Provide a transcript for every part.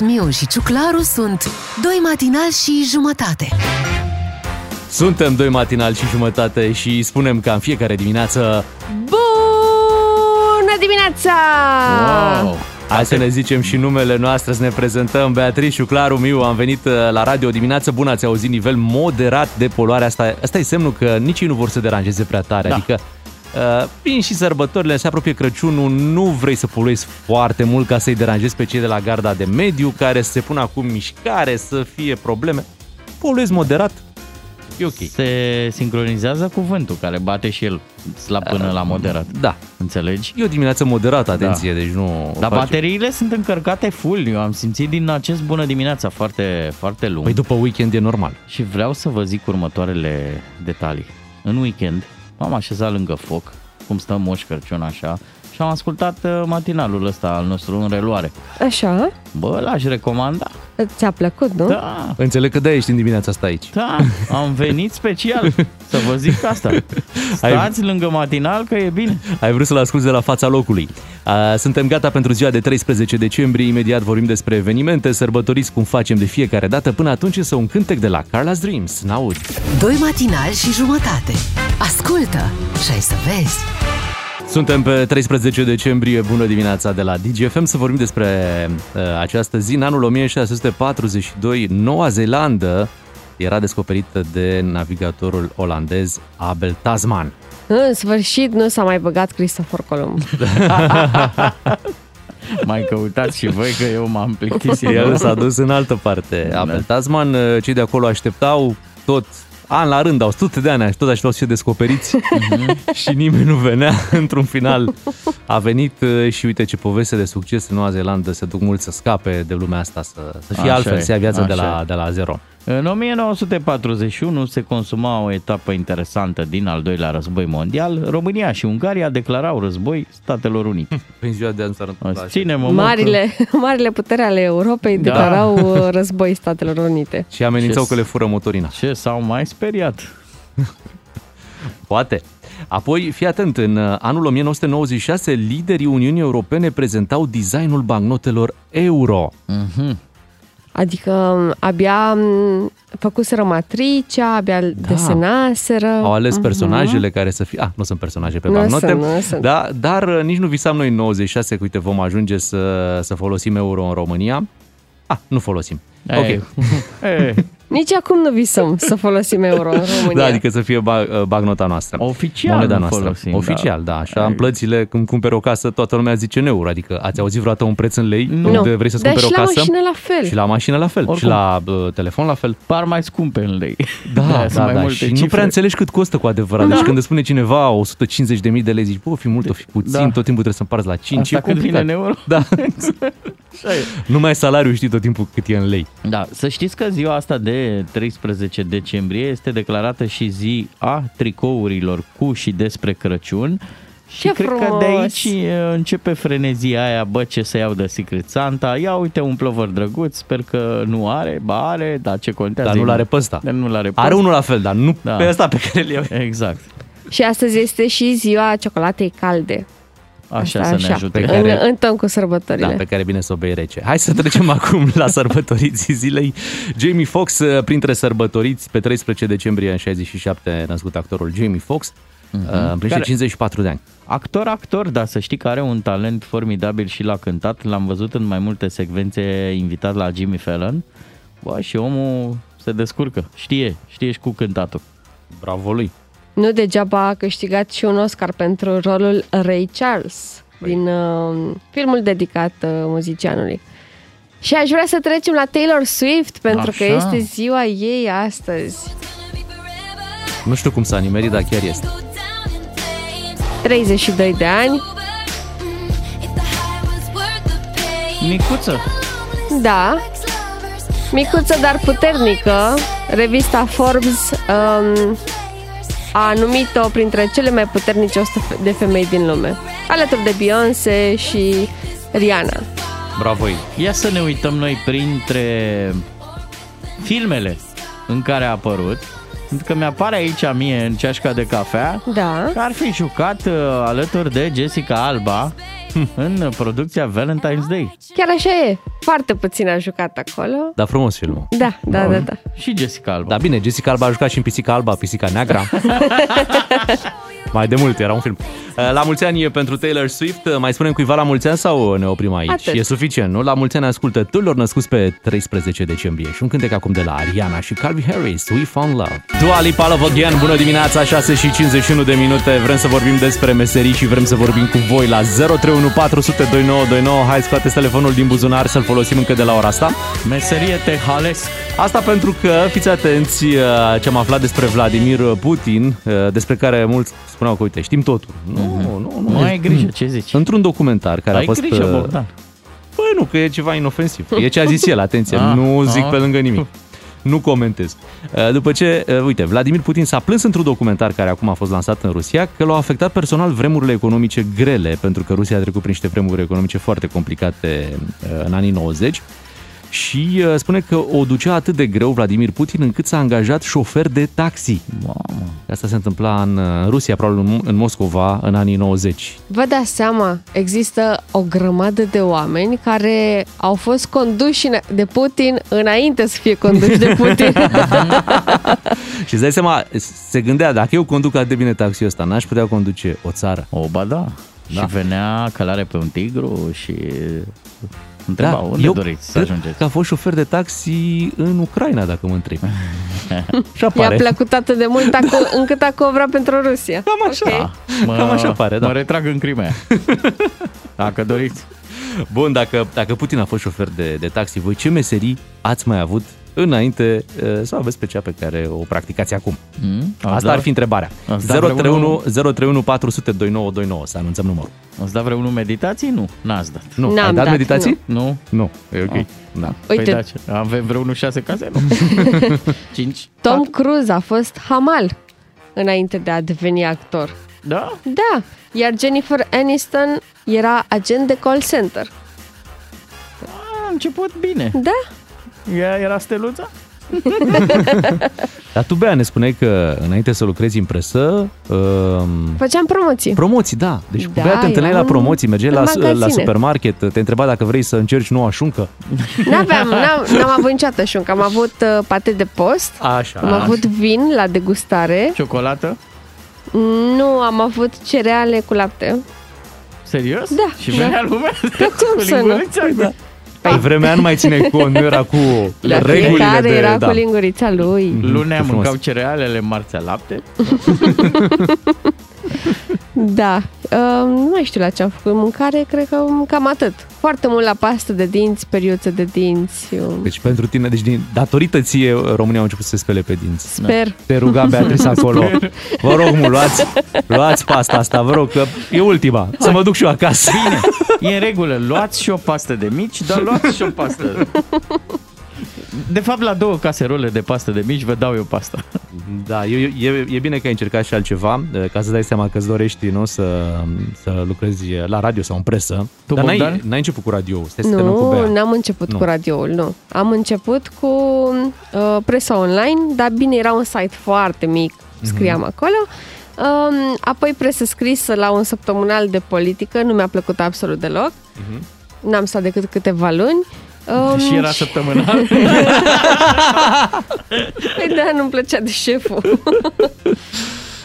Miu și Ciuclaru sunt Doi matinali și jumătate Suntem doi matinal și jumătate și spunem că în fiecare dimineață Bună dimineața! Wow! Hai să ne zicem și numele noastre, să ne prezentăm. Beatrice, Claru, Miu, am venit uh, la radio dimineață. Bună, ați auzit nivel moderat de poluare. Asta, asta e semnul că nici ei nu vor să deranjeze prea tare. Da. Adică uh, vin și sărbătorile, se apropie Crăciunul, nu vrei să poluezi foarte mult ca să-i deranjezi pe cei de la garda de mediu, care se pun acum în mișcare, să fie probleme. Poluezi moderat, e ok. Se sincronizează cu vântul care bate și el slab până la moderat. Da. Înțelegi? E o dimineață moderată, atenție, deci nu... Dar faci- bateriile sunt încărcate full. Eu am simțit din acest bună dimineața foarte, foarte lung. Păi după weekend e normal. Și vreau să vă zic următoarele detalii. În weekend m-am așezat lângă foc, cum stă Moș Crăciun așa, și am ascultat uh, matinalul ăsta al nostru în reluare. Așa, Bă, l-aș recomanda. ți-a plăcut, nu? Da, Înțeleg că de ești în dimineața asta aici. da, am venit special să vă zic asta. Stați lângă matinal că e bine. Ai vrut să-l asculti de la fața locului. A, Suntem gata pentru ziua de 13 decembrie. Imediat vorbim despre evenimente, sărbătoriți cum facem de fiecare dată. Până atunci însă un cântec de la Carla's Dreams. N-auzi. Doi matinali și jumătate Ascultă și ai să vezi Suntem pe 13 decembrie, bună dimineața de la DGFM să vorbim despre uh, această zi. În anul 1642, Noua Zeelandă era descoperită de navigatorul olandez Abel Tasman. În sfârșit nu s-a mai băgat Cristofor Columb. Mai căutați și voi că eu m-am plictisit. El s-a dus în altă parte. Abel Tasman, uh, cei de acolo așteptau tot an la rând, au sute de ani, tot așteptau să fie descoperiți și nimeni nu venea. Într-un final a venit uh, și uite ce poveste de succes în Noua Zeelandă, se duc mulți să scape de lumea asta, să, să fie Așa altfel, e, să ia viața de așa la, e. de la zero. În 1941 se consuma o etapă interesantă din al doilea război mondial. România și Ungaria declarau război Statelor Unite. Prin ziua de azi s-ar întâmpla așa. Ținem o Marile, marile putere ale Europei Da. declarau uh, război Statelor Unite. Și amenințau Ce- că le fură motorina. Ce s-au mai speriat? Poate. Apoi, fii atent, în uh, anul 1996, liderii Uniunii Europene prezentau designul bancnotelor euro. Adică um, abia um, făcuseră matricea, abia da. desenaseră. Au ales personajele care să fie... Ah, nu sunt personaje pe Nu bancnote. sunt, nu sunt. Da, dar uh, nici nu visam noi în 96 că, uite, vom ajunge să, să folosim euro în România. Ah, nu folosim. Ei, Ok. ei, Nici acum nu visăm să folosim euro în România. Da, adică să fie ba- uh, bancnota noastră. Oficial Moneda nu noastră. folosim, Oficial, da. da. Așa, în plățile, când cumperi o casă, toată lumea zice în euro. Adică ați auzit vreodată un preț în lei? Nu. Când vrei să-ți Dar cumperi și o la casă? mașină la fel. Și la mașină la fel. Oricum. Și la uh, telefon la fel. par mai scumpe în lei. Da, De-aia da, sunt mai da. multe Și nu cifre. prea înțelegi cât costă cu adevărat. Deci când îți spune cineva 150.000 de lei, zici, bă, o fi mult, o fi puțin, Da. tot timpul trebuie să împarți la 5. Asta e când vine complicat. în euro? Da. Așa e. nu mai ai salariu, știi tot timpul cât e în lei. Da, să știți că ziua asta de 13 decembrie este declarată și zi a tricourilor cu și despre Crăciun. Și Ce cred că frumos! de aici e, începe frenezia aia, bă, ce să iau de Secret Santa, ia uite un plovăr drăguț, sper că nu are, ba are, dar ce contează? Dar nu l-are pe ăsta. Dar nu l-are pe Are ăsta. unul la fel, dar nu Da. pe ăsta pe care îl iau. Exact. Și astăzi este și ziua ciocolatei calde. Așa, Asta să ne ajute. Pe În, care- în ton cu sărbătorile. Da, pe care bine să o bei rece. Hai să trecem acum la sărbătoriții zilei. Jamie Foxx, uh, printre sărbătoriți, pe 13 decembrie în 67 născut actorul Jamie Foxx, uh, împlinește Care- 54 de ani. Actor, actor, dar să știi că are un talent formidabil și l-a cântat. L-am văzut în mai multe secvențe invitat la Jimmy Fallon. Bă, și omul se descurcă. Știe, știe și cu cântatul. Bravo lui. Nu degeaba a câștigat și un Oscar pentru rolul Ray Charles din uh, filmul dedicat uh, muzicianului. Și aș vrea să trecem la Taylor Swift pentru că Așa. este ziua ei astăzi. Nu știu cum s-a nimerit, dar chiar este. 32 de ani. Micuță. Da, micuță, dar puternică. Revista Forbes um, a numit-o printre cele mai puternice 100 de femei din lume. Alături de Beyoncé și Rihanna. Bravo ei. Ia să ne uităm noi printre filmele în care a apărut. Pentru că mi-apare aici mie în ceașca de cafea Da. că ar fi jucat uh, alături de Jessica Alba în producția Valentine's Day. Chiar așa e. Foarte puțin a jucat acolo. Da, frumos filmul. Da, da, da, da. Și Jessica Alba. Da, bine, Jessica Alba a jucat și în Pisica Alba, Pisica Neagra. Mai de mult, era un film. La mulți ani pentru Taylor Swift, mai spunem cuiva la mulți ani sau ne oprim aici? Atât. E suficient, nu? La mulți ani ascultătorilor născuți pe 13 decembrie și un cântec acum de la Ariana și Calvin Harris, We Found Love. Dua Lipa Love Again, bună dimineața, 6 și 51 de minute, vrem să vorbim despre meserii și vrem să vorbim cu voi la 031 400 2929. Hai, scoateți telefonul din buzunar să-l folosim încă de la ora asta. Meserie te halesc. Asta pentru că, fiți atenți, uh, ce am aflat despre Vladimir Putin, uh, despre care mulți spuneau că, uite, știm totul. Nu, nu, nu. Nu ai grijă, ce zici? Într-un documentar care Ai a fost... grijă, uh, Bogdan. Băi, nu, că e ceva inofensiv. E ce a zis el, atenție, Ah, nu zic ah. pe lângă nimic. Nu comentez. Uh, După ce, uh, uite, Vladimir Putin s-a plâns într-un documentar care acum a fost lansat în Rusia că l-au afectat personal vremurile economice grele, pentru că Rusia a trecut prin niște vremuri economice foarte complicate uh, în anii 90 și uh, spune că o ducea atât de greu Vladimir Putin încât s-a angajat șofer de taxi. Mamă. Asta se întâmpla în uh, Rusia, probabil în- în Moscova, în anii 90. Vă dați seama, există o grămadă de oameni care au fost conduși în- de Putin înainte să fie conduși de Putin. Și îți dai seama, se gândea, dacă eu conduc atât de bine taxiul ăsta, n-aș putea conduce o țară. O, ba da. Da. Și venea călare pe un tigru și întreba, unde Da, eu doriți să cred ajungeți? că a fost șofer de taxi în Ucraina, dacă mă întrebi. Și I-a apare. plăcut atât de mult acu- încât a cobrat pentru Rusia. Cam așa. Ok. Mă, Cam așa pare, da. Mă retrag în Crimea. Dacă doriți. Bun, dacă, dacă Putin a fost șofer de, de taxi, voi ce meserii ați mai avut înainte eh, să aveți pe cea pe care o practicați acum? Mm? Asta ar fi întrebarea. Ați dat 031 vreunul? 031 400 2929, să anunțăm numărul. Ați dat vreunul meditații? Nu, n-ați dat. Nu, N-am ai dat dat, meditații? Nu? Nu, e ok. Ah. Da. Uite, Păi da, ce- avem vreunul șase case? Nu. Cinci? Tom Patru? Cruise a fost hamal înainte de a deveni actor. Da? Da, iar Jennifer Aniston era agent de call center. A început bine. Da, Ea era steluța? Dar tu, Bea, ne spuneai că înainte să lucrezi în presă, um, făceam promoții. promoții, da. Deci Da, da, Bea te întâlneai la eram promoții, mergeai în la, la magazine. supermarket, te întreba dacă vrei să încerci noua șuncă. N-aveam, n-am, n-am avut niciodată șuncă. Am avut uh, pate de post, Așa. am avut vin la degustare, Ciocolată? nu am avut cereale cu lapte. Serios? Da, Și da. venea lumea cum cu să nu? lingurița? Da. Pe vremea nu mai ține cont, nu era cu Dar regulile fiecare de... era da. cu lingurița lui. Lunea Ce frumos. mâncau cerealele, marțea lapte. Da. Uh, nu mai știu la ce am făcut mâncare, cred că cam atât. Foarte mult la pastă de dinți, periuță de dinți. Eu Deci pentru tine, deci din, datorită ție România au început să se spele pe dinți. Sper. Te ruga Beatrice acolo. Vă rog mult, luați, luați pasta asta, vă rog, că e ultima. Să mă duc și eu acasă. Bine, e în regulă. Luați și o pastă de mici, dar luați și o pastă. De fapt, la două caserole de pastă de mici vă dau eu pasta. Da, e, e, e bine că ai încercat și altceva, ca să dai seama că îți dorești nu, să, să lucrezi la radio sau în presă. Tu, Dar n-ai, Bogdan? n-ai început cu radio, stai să terminăm cu Bea. Nu, n-am început Nu. cu radioul, nu. Am început cu uh, presa online, dar bine, era un site foarte mic, scriam Mhm. acolo. Um, apoi presă scrisă la un săptămânal de politică, nu mi-a plăcut absolut deloc. N-am stat decât câteva luni. Um, și era săptămânal. Păi da, nu-mi plăcea de șeful.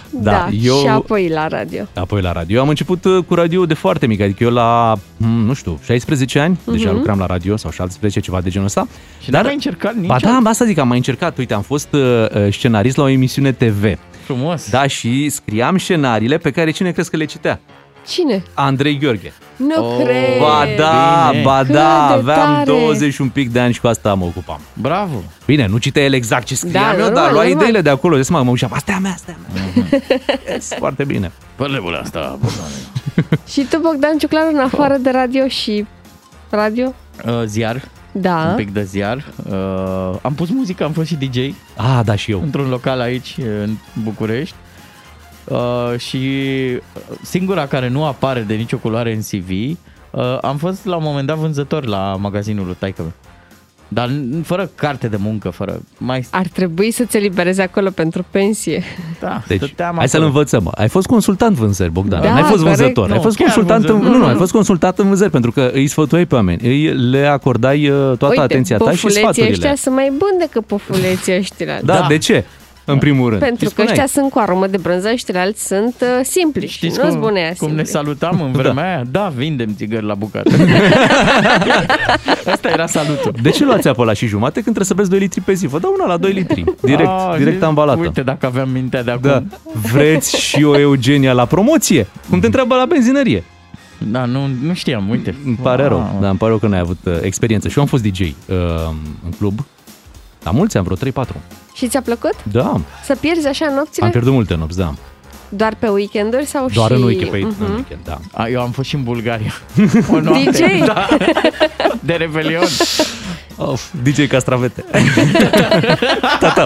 Da, da eu- și apoi la radio. Apoi la radio. Eu am început uh, cu radio de foarte mic, adică eu la, mm, nu știu, 16 ani, deja lucram la radio sau 17, ceva de genul ăsta. Și n-ai mai încercat nici Ba da, asta zic, am mai încercat. Uite, am fost uh, uh, scenarist la o emisiune TV. Frumos. Da, și scriam scenariile pe care cine crezi că le citea? Cine? Andrei Gheorghe. Nu Oh. cred. Ba da, bine. ba Cât da, de aveam tare. 20 și un pic de ani și cu asta mă ocupam. Bravo. Bine, nu citea el exact ce scriam Da, eu, normal, dar lua normal. ideile de acolo. De seama, mă ușeam, asta e a mea, asta e a mea. Yes, foarte bine. Părlebul asta, Bogdane. Și tu, Bogdan Ciuclaru, în afară de radio și radio? Uh, ziar, Da. un pic de ziar. Uh, am pus muzică, am fost și DJ Ah, da, și eu. într-un local aici, în București. Uh, și singura care nu apare de nicio culoare în CV, uh, am fost la un moment dat vânzător la magazinul lui taică Dar n- fără carte de muncă, fără... Mai... Ar trebui să ți elibereze acolo pentru pensie. Da, Deci, stăteam hai să-l acolo. învățăm. Ai fost consultant vânzări, Bogdan. Da, N-ai fost corect. vânzător. ai Nu, fost chiar consultant în, vânzător. nu, nu, ai fost consultant în vânzări pentru că îi sfătuiai pe oameni. Îi le acordai uh, toată Uite, atenția ta și pofuleții sfaturile. ăștia sunt mai buni decât pofuleții ăștia. Da, Da. de ce? În primul rând. Pentru Și că ăștia spuneai. sunt cu aromă de brânză, ăștia alți sunt uh, simpli. Știți nu-ți cum, bune aia cum ne simpli. salutam în vremea aia? Da, vindem țigări la bucată. Asta era salutul. De ce luați apă la și jumate când trebuie să beți 2 litri pe zi? Vă dau una la 2 litri. Direct, Ah, direct zi- ambalată. Uite, dacă aveam mintea de acum. Da. Vreți și o Eugenia la promoție? Cum te întreabă la benzinărie? Da, nu, nu știam, uite. Îmi pare rău, Wow. da, îmi pare rău că n-ai avut uh, experiență. Și eu am fost DJ uh, în club. La mulți ani, vreo 3-4. Și ți-a plăcut? Da, Să pierzi așa nopțile? am pierdut multe nopți, da. Doar pe weekenduri sau Doar și... în weekend, pe Mhm. în weekend, da. A, eu am fost și în Bulgaria. O noapte. DJ? Da, de Revelion. Of, DJ Castravete. Da,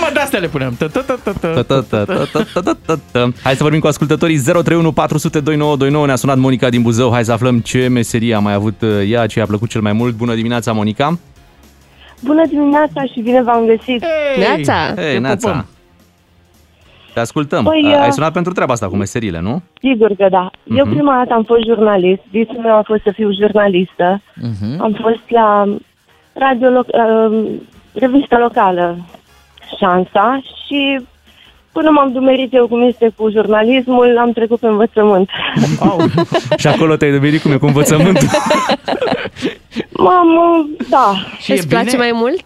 mă, de astea le puneam. Tă, tă, tă, tă, tă. Ta, ta, ta, ta, ta, ta, ta, ta. Hai să vorbim cu ascultătorii 031 400 2929. Ne-a sunat Monica din Buzău. Hai să aflăm ce meserie a mai avut uh, ea, ce i-a plăcut cel mai mult. Bună dimineața, Monica. Bună dimineața și bine v-am găsit. Hey, Neața! Hei, te Neața. pupăm. Te ascultăm. Păi, A- Ai uh, sunat pentru treaba asta cu meseriile, nu? Sigur că da. Eu Mhm. prima dată am fost jurnalist. Visul meu a fost să fiu jurnalistă. Mhm. Am fost la radio, loc- uh, revista locală Șansa și până m-am dumerit eu cum este cu jurnalismul, am trecut pe învățământ. Au, Și acolo te-ai devenit cum e cu învățământul. M-am, uh, da, și Îți e place bine? mai mult?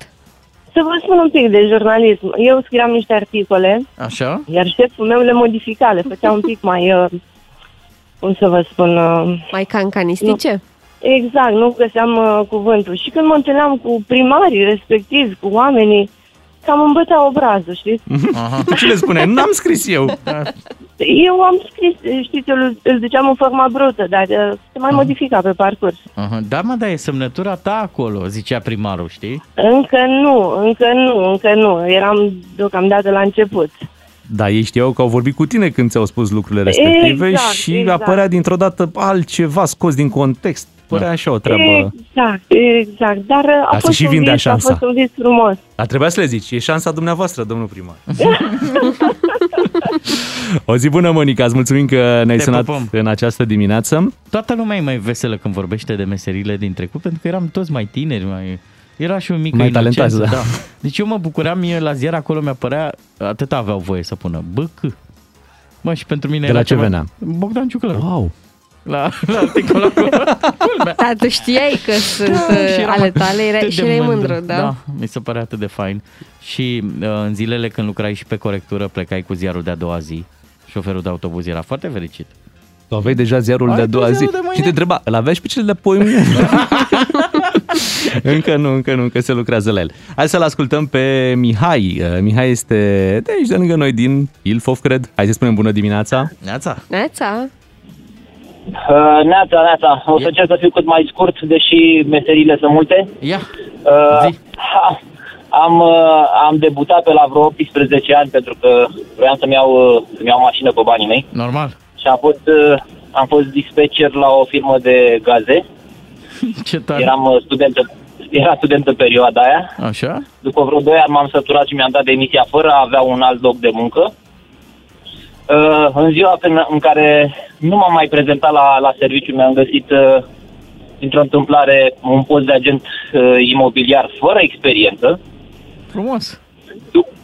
să vă spun un pic de jurnalism. Eu scriam niște articole, Așa? iar șeful meu le modifica, le făcea un pic mai, uh, cum să vă spun, uh, Mai cancanistice? Exact, nu găseam uh, cuvântul. Și când mă întâlneam cu primarii respectiv, cu oamenii, cam îmi bătea obrazul, știți? Aha. Ce le spune? N-am scris eu. Eu am scris, știți, eu îl, îl duceam în forma brută, dar uh, se mai modifica pe parcurs. Aha. Da, mă, dar e semnătura ta acolo, zicea primarul, știi? Încă nu, încă nu, încă nu. Eram deocamdată la început. Da, ei știau că au vorbit cu tine când ți-au spus lucrurile respective Exact, și exact. apărea dintr-o dată altceva scos din context. Părea așa o treabă. Exact, exact. Dar uh, a Dar se fost și un vindea vis, a șansa. fost un vis frumos. Dar trebuia să le zici, e șansa dumneavoastră, domnul primar. o zi bună, Monica, îți mulțumim că ne-ai Te sunat pupăm. în această dimineață. Toată lumea e mai veselă când vorbește de meserile din trecut, pentru că eram toți mai tineri, mai... Era și un mic Mai talentați, da. Deci eu mă bucuram, mie la ziar acolo mi-apărea, atât aveau voie să pună, BC. Mă, și pentru mine De era la ce ceva- venea? Bogdan Ciuclăru. Wow! La, la articol acolo. Culmea. Da, tu știai că sunt Da, și uh, eram ale tale era, atât și de erai mândru, da? da? mi se părea atât de fain. Și uh, în zilele când lucrai și pe corectură, plecai cu ziarul de-a doua zi. Șoferul de autobuz era foarte fericit. Tu aveai deja ziarul Ai de-a tu doua zi ziarul de mâine? și te întreba, îl aveai și pe cel de poimine? încă nu, încă nu, încă se lucrează la el. Hai să-l ascultăm pe Mihai. Uh, Mihai este de aici, de lângă noi, din Ilfov, cred. Hai să spunem bună dimineața. Neața? Neața? Uh, neața, neața. O să încerc să fiu cât mai scurt, deși meserile sunt multe. Ia, Uh, Zi. ha, am, uh, am debutat pe la vreo 18 ani pentru că vreau să-mi iau, uh, să-mi iau mașină pe banii mei normal. și am fost, uh, am fost dispatcher la o firmă de gaze. Ce tare. Eram uh, student, era student în perioada aia. Așa? După vreo 2 ani m-am săturat și mi-am dat demisia fără a avea un alt loc de muncă. Uh, în ziua în, în care nu m-am mai prezentat la, la serviciu, mi-am găsit uh, dintr-o întâmplare un post de agent uh, imobiliar fără experiență. Frumos. Dup-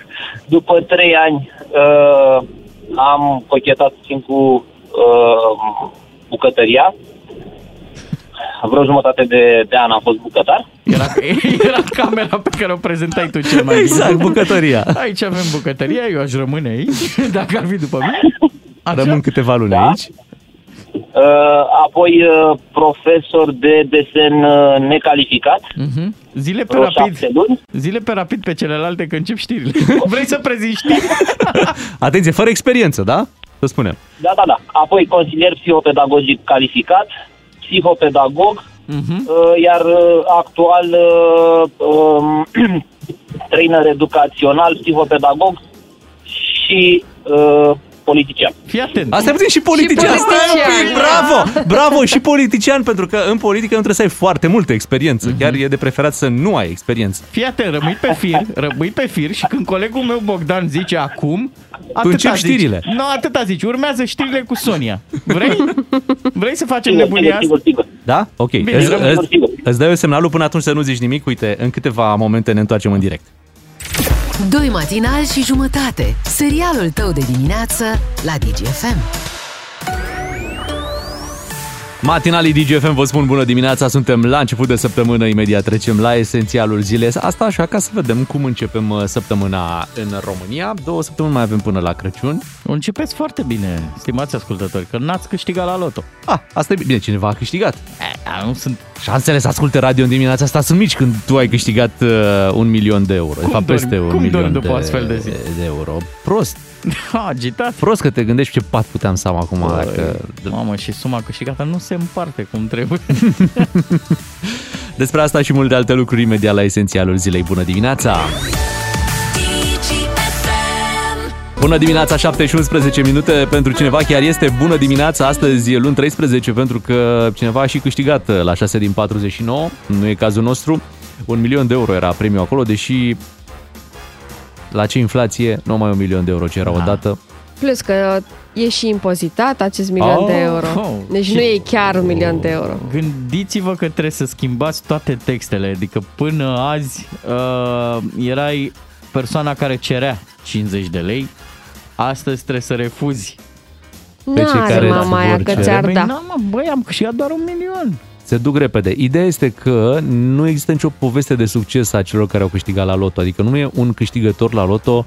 După trei ani uh, am cochetat puțin cu uh, bucătăria. Vreo jumătate de, de an am fost bucătar. Era, era camera pe care o prezentai tu cel mai Exact, bine. bucătăria. Aici avem bucătăria, eu aș rămâne aici, dacă ar fi după mine. Așa? Rămân câteva luni Da. aici. Uh, apoi uh, profesor de desen uh, necalificat. Mhm. Zile pe Vreo rapid. șapte luni. Zile pe rapid pe celelalte, că încep știrile. Vrei să prezinti știri? Atenție, fără experiență, da? Să spunem. Da, da, da. Apoi consilier psihopedagogic calificat, psihopedagog, Mhm. uh, iar uh, actual uh, um, trainer educațional, psihopedagog și uh, politician. Fii atent. Asta e puțin și politician. Și Stai un politician. pic, bravo! Bravo și politician, pentru că în politică nu trebuie să ai foarte multă experiență. Chiar e de preferat să nu ai experiență. Fii atent, rămâi pe fir, rămâi pe fir și când colegul meu Bogdan zice acum, atâta începi zici. știrile. Nu, atâta zici. Urmează știrile cu Sonia. Vrei? Vrei să facem Sigur, nebunia sigur, asta? sigur, sigur. Da? Ok. Bine, îți, rămâi îți, sigur. îți dau eu semnalul până atunci să nu zici nimic. Uite, în câteva momente ne întoarcem în direct. Doi matinali și jumătate. Serialul tău de dimineață la DGFM. Matinalii DGFM vă spun bună dimineața, suntem la început de săptămână, imediat trecem la esențialul zilei. Asta așa ca să vedem cum începem uh, săptămâna în România. Două săptămâni mai avem până la Crăciun. Începeți foarte bine, stimați ascultători, că n-ați câștigat la loto. Ah, asta e bine, cineva a câștigat. E, nu sunt... Șansele să asculte radio în dimineața asta sunt mici când tu ai câștigat uh, un milion de euro. de fapt, dormi? peste un Cum milion dormi după de, astfel de zi? de euro. Prost. Agitat. Prost că te gândești ce pat puteam să am acum. Dacă... Mamă, și suma câștigată nu se împarte cum trebuie. Despre asta și multe alte lucruri imediat la esențialul zilei. Bună dimineața! Bună dimineața, 7 și 11 minute pentru cineva chiar este bună dimineața astăzi e luni 13 pentru că cineva a și câștigat la 6 din 49, nu e cazul nostru. Un milion de euro era premiul acolo, deși la ce inflație, nu mai un milion de euro ce era Da. odată. Plus că e și impozitat acest milion Oh, de euro. oh. Deci Și- nu e chiar un milion de euro. Gândiți-vă că trebuie să schimbați toate textele, adică până azi uh, erai persoana care cerea 50 de lei, astăzi trebuie să refuzi. Pe cei N-are care mama aia vor că cere. ți-ar Băi, da. na, mă, băi, am câștigat doar un milion. Se duc repede. Ideea este că nu există nicio poveste de succes a celor care au câștigat la loto. Adică nu e un câștigător la loto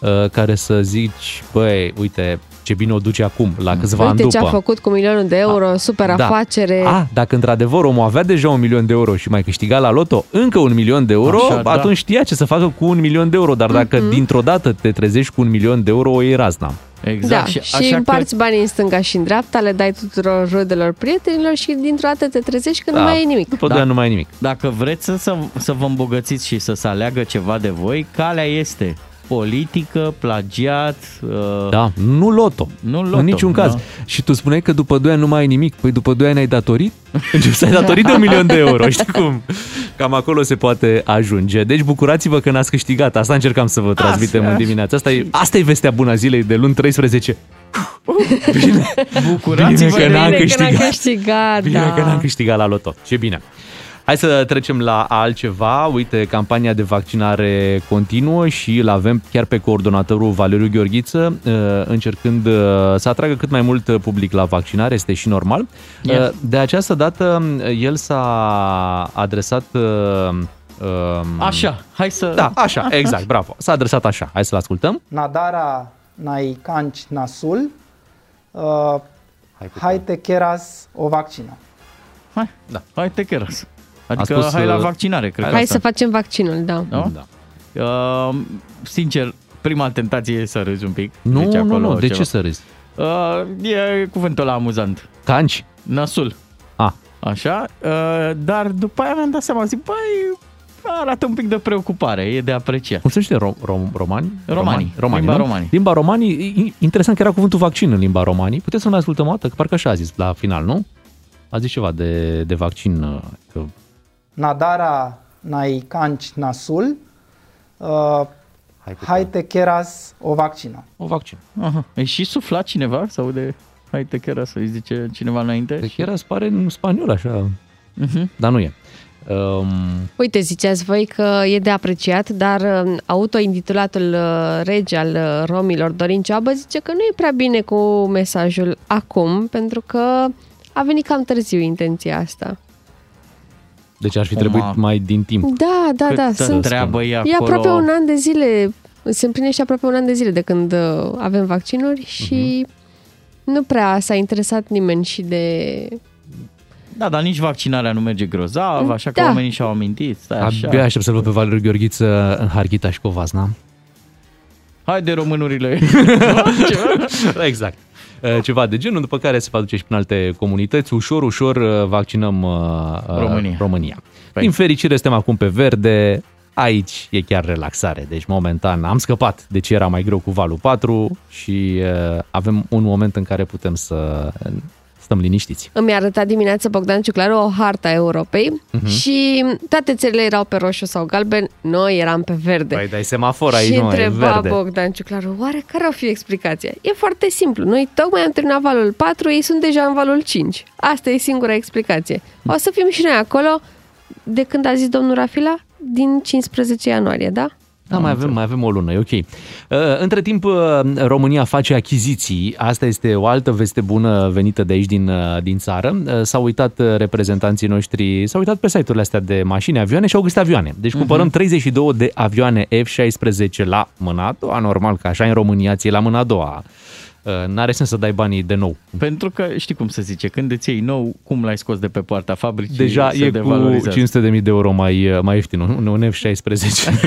uh, care să zici, băi, uite, ce bine o duce acum, la câțiva ani Uite după. ce a făcut cu milionul de euro, super Da. afacere. A, dacă într-adevăr omul avea deja un milion de euro și mai câștiga la loto încă un milion de euro, Așa, da. atunci știa ce să facă cu un milion de euro. Dar dacă Mhm. dintr-o dată te trezești cu un milion de euro, o iei razna. Exact. Da, și, și așa împarți banii în stânga și în dreapta, le dai tuturor rudelor prietenilor și dintr-o dată te trezești că nu mai e nimic. După Da. doi ani nu mai e nimic. Dacă vreți să, să, să vă îmbogățiți și să se aleagă ceva de voi, calea este politică, plagiat, uh, Da, nu loto. Nu loto, În niciun caz. da. Și tu spuneai că după 2 ani nu mai ai nimic. Păi după 2 ani ai datorit? Începi să ai datorit de un milion de euro. Știi cum? Cam acolo se poate ajunge. Deci bucurați-vă că n-ați câștigat. Asta încercam să vă transmitem Asta. în dimineața asta. E, asta e vestea bună a zilei de luni 13. bucurați-vă Bine că de n-am Bine că n-am câștigat. câștigat, Bine da. că n-am câștigat la loto. Ce bine. Hai să trecem la altceva. Uite, campania de vaccinare continuă și îl avem chiar pe coordonatorul Valeriu Gheorghiță, uh, încercând uh, să atragă cât mai mult public la vaccinare, este și normal. Yeah. Uh, De această dată, el s-a adresat... uh, um, Așa, hai să... Da, așa, exact, bravo. S-a adresat așa. Hai să-l ascultăm. Nadara naikanci nasul, uh, hai te keras o vaccină. Hai, Da. hai te cheras. Adică spus, hai la uh, vaccinare, cred că Hai asta. să facem vaccinul, da. Nu? Da. Uh, sincer, prima tentație e să râzi un pic. Nu, Zice nu, acolo nu, de ceva. ce să râzi? Uh, e cuvântul ăla amuzant. Canci? Nasul. A, Așa, uh, dar după aia mi-am dat seama, zic, băi, arată un pic de preocupare, e de apreciat. cum se știe rom, rom, romani? Romani. romani Limba nu? romani. Limba romani, i- interesant că era cuvântul vaccin în limba romani. Puteți să mai ascultăm o dată? Că parcă așa a zis la final, nu? A zis ceva de, de vaccin. uh, Că... Nadara naikanci nasul, uh, hai te keras o vaccină. O vaccin. Aha. E și suflat cineva? Sau de... Hai te chiar să îi zice cineva înainte? Că chiar îți pare în spaniol așa, Uh-huh. dar nu e. Um, Uite, ziceați voi că e de apreciat, dar um, autointitulatul uh, rege al uh, romilor, Dorin Cioabă, zice că nu e prea bine cu mesajul acum, pentru că a venit cam târziu intenția asta. Deci ar fi Acum- trebuit mai din timp. Da, da, da. Câtă Sunt, treabă e e acolo. aproape un an de zile, se împlinește aproape un an de zile de când uh, avem vaccinuri și nu prea s-a interesat nimeni și de... Da, dar nici vaccinarea nu merge grozav, așa că Da. oamenii și-au amintit. Stai așa. Abia aștept să-l văd pe Valeriu Gheorghiță în Harghita și Covasna. Haide românurile. exact. Uh, Ceva de genul, după care se va duce și prin alte comunități. Ușor, ușor uh, vaccinăm uh, uh, România. România. Păi. Din fericire suntem acum pe verde, aici e chiar relaxare. Deci momentan am scăpat de ce era mai greu cu valul 4 și uh, avem un moment în care putem să stăm liniștiți. Îmi arăta dimineața Bogdan Ciuclaru o harta Europei Mhm. uh-huh. și toate țările erau pe roșu sau galben, noi eram pe verde. Păi dai semafor aici, și nu, e întreba verde. Bogdan Ciuclaru, oare care o fi explicația? E foarte simplu. Noi tocmai am terminat valul 4, ei sunt deja în valul 5. Asta e singura explicație. O să fim și noi acolo de când a zis domnul Rafila? Din 15 ianuarie, da? Da, mai avem, mai avem o lună, e ok. Uh, Între timp, uh, România face achiziții. Asta este o altă veste bună venită de aici din, uh, din țară. Uh, S-au uitat uh, reprezentanții noștri, s-au uitat pe site-urile astea de mașini, avioane și au găsit avioane. Deci cumpărăm 32 de avioane F-16 la mâna a doua, normal că așa în România ți la mâna a doua. Uh, N-are sens să dai banii de nou. Pentru că știi cum se zice, când îți iei nou, cum l-ai scos de pe poarta fabricii, Deja se e cu devalorizează. 500.000 de euro mai, uh, mai ieftin, un, un F-16.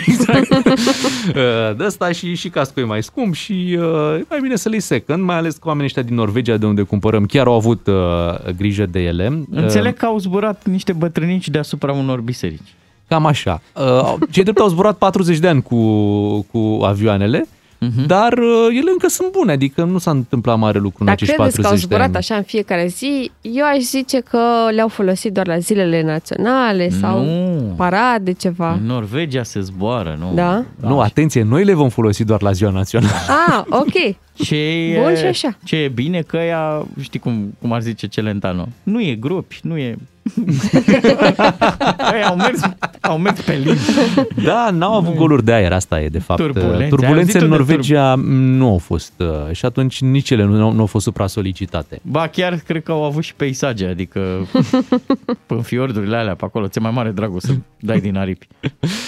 exact. Uh, de asta și, și cascul e mai scump și uh, e mai bine să le iei second, mai ales că oamenii ăștia din Norvegia, de unde cumpărăm, chiar au avut uh, grijă de ele. Înțeleg că au zburat niște bătrânici deasupra unor biserici. Cam așa. Uh, Cei drept au zburat 40 de ani cu, cu avioanele, Mhm. dar uh, ele încă sunt bune, adică nu s-a întâmplat mare lucru în Dar acești credeți că 40 au de zburat ani. așa în fiecare zi? Eu aș zice că le-au folosit doar la zilele naționale sau Nu. parade, ceva. În Norvegia se zboară, nu? Da? Nu, atenție, noi le vom folosi doar la ziua națională. Ah, ok. Ce e, Bun și așa. Ce e bine că ea, știi cum, cum ar zice Celentano, nu e grupi, nu e... Ei, au, mers, au mers pe limbi. Da, n-au avut goluri de aer, asta e de fapt. Turbulențe. Ai Turbulențe auzit-o în de Norvegia nu au fost uh, și atunci nici ele nu, nu au fost supra-solicitate. Ba, chiar cred că au avut și peisaje, adică în fiordurile alea pe acolo, ți-e mai mare dragul să dai din aripi.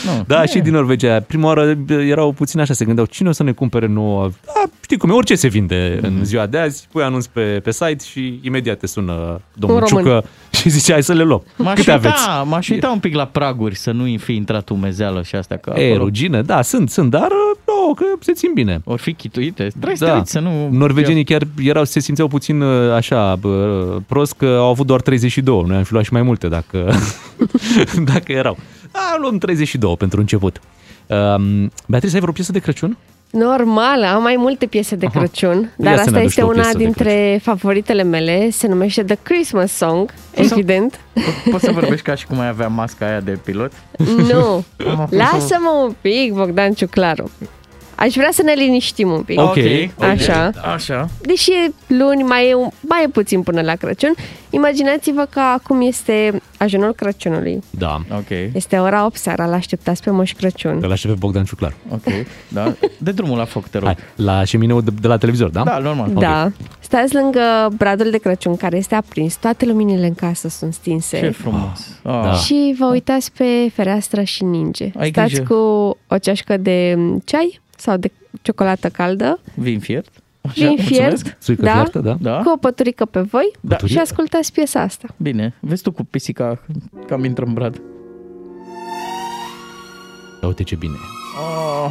Nu. Da, și din Norvegia. Prima oară erau puțin așa, se gândeau cine o să ne cumpere nouă. Da, știi cum e, orice se vinde Mhm. în ziua de azi, pui anunț pe, pe site și imediat te sună domnul Un român. Ciucă și zice hai să le luăm. M-aș Câte uita, aveți? m-aș uita un pic la praguri să nu fi intrat umezeală și astea. Că E, acolo rugină, da, sunt, sunt, dar nu, că se țin bine. Ori fi chituite. Trebuie să Da. te uiți, să nu... Norvegenii chiar erau, se simțeau puțin uh, așa bă, prost că au avut doar 32. Noi am fi luat și mai multe dacă, dacă erau. Da, luăm 32 pentru început. Um, Beatrice, ai vreo piesă de Crăciun? Normal, am mai multe piese de Crăciun, dar Ia să ne asta aduci este tu o una piesă de dintre favoritele mele, se numește The Christmas Song, să- evident. Po- Poți să vorbești ca și cum ai avea masca aia de pilot? Nu, lasă-mă un pic, Bogdan Ciuclaru. Aș vrea să ne liniștim un pic. Ok. Așa. Așa. Deși e luni, mai e, un- mai e puțin până la Crăciun, imaginați-vă că acum este ajunul Crăciunului. Da. Ok, Este ora 8 seara, l-așteptați pe Moș Crăciun. Îl aștept pe Bogdan Ciuclar. ok, da. De drumul la foc, te rog. Hai, la șemineul de, de la televizor, da? Da, normal. Da. Stați lângă bradul de Crăciun care este aprins, toate luminile în casă sunt stinse. Ce frumos. Ah. Da. Și vă uitați pe fereastră și ninge. Ai Stați grijă. cu o ceașcă de ceai sau de ciocolată caldă, Vin fiert. Așa, vin mulțumesc. fiert, Țuică da, fiartă, da? Da? cu o păturică pe voi Da. și ascultați piesa asta. Bine, vezi tu cu pisica cam intră în brad. Ia uite ce bine. Oh,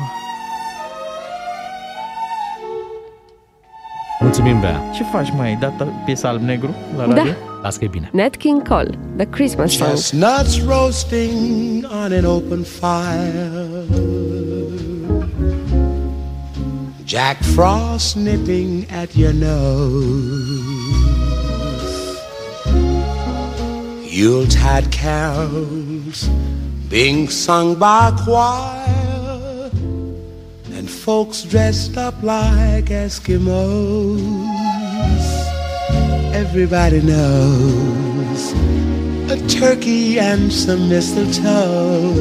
Mulțumim, Bea. ce faci, mai? Ai dat piesa alb-negru la Da. radio? Las că e bine. Nat King Cole, The Christmas Song. Chestnuts roasting on an open fire. Jack Frost nipping at your nose. Yuletide carols being sung by a choir. And folks dressed up like Eskimos. Everybody knows a turkey and some mistletoe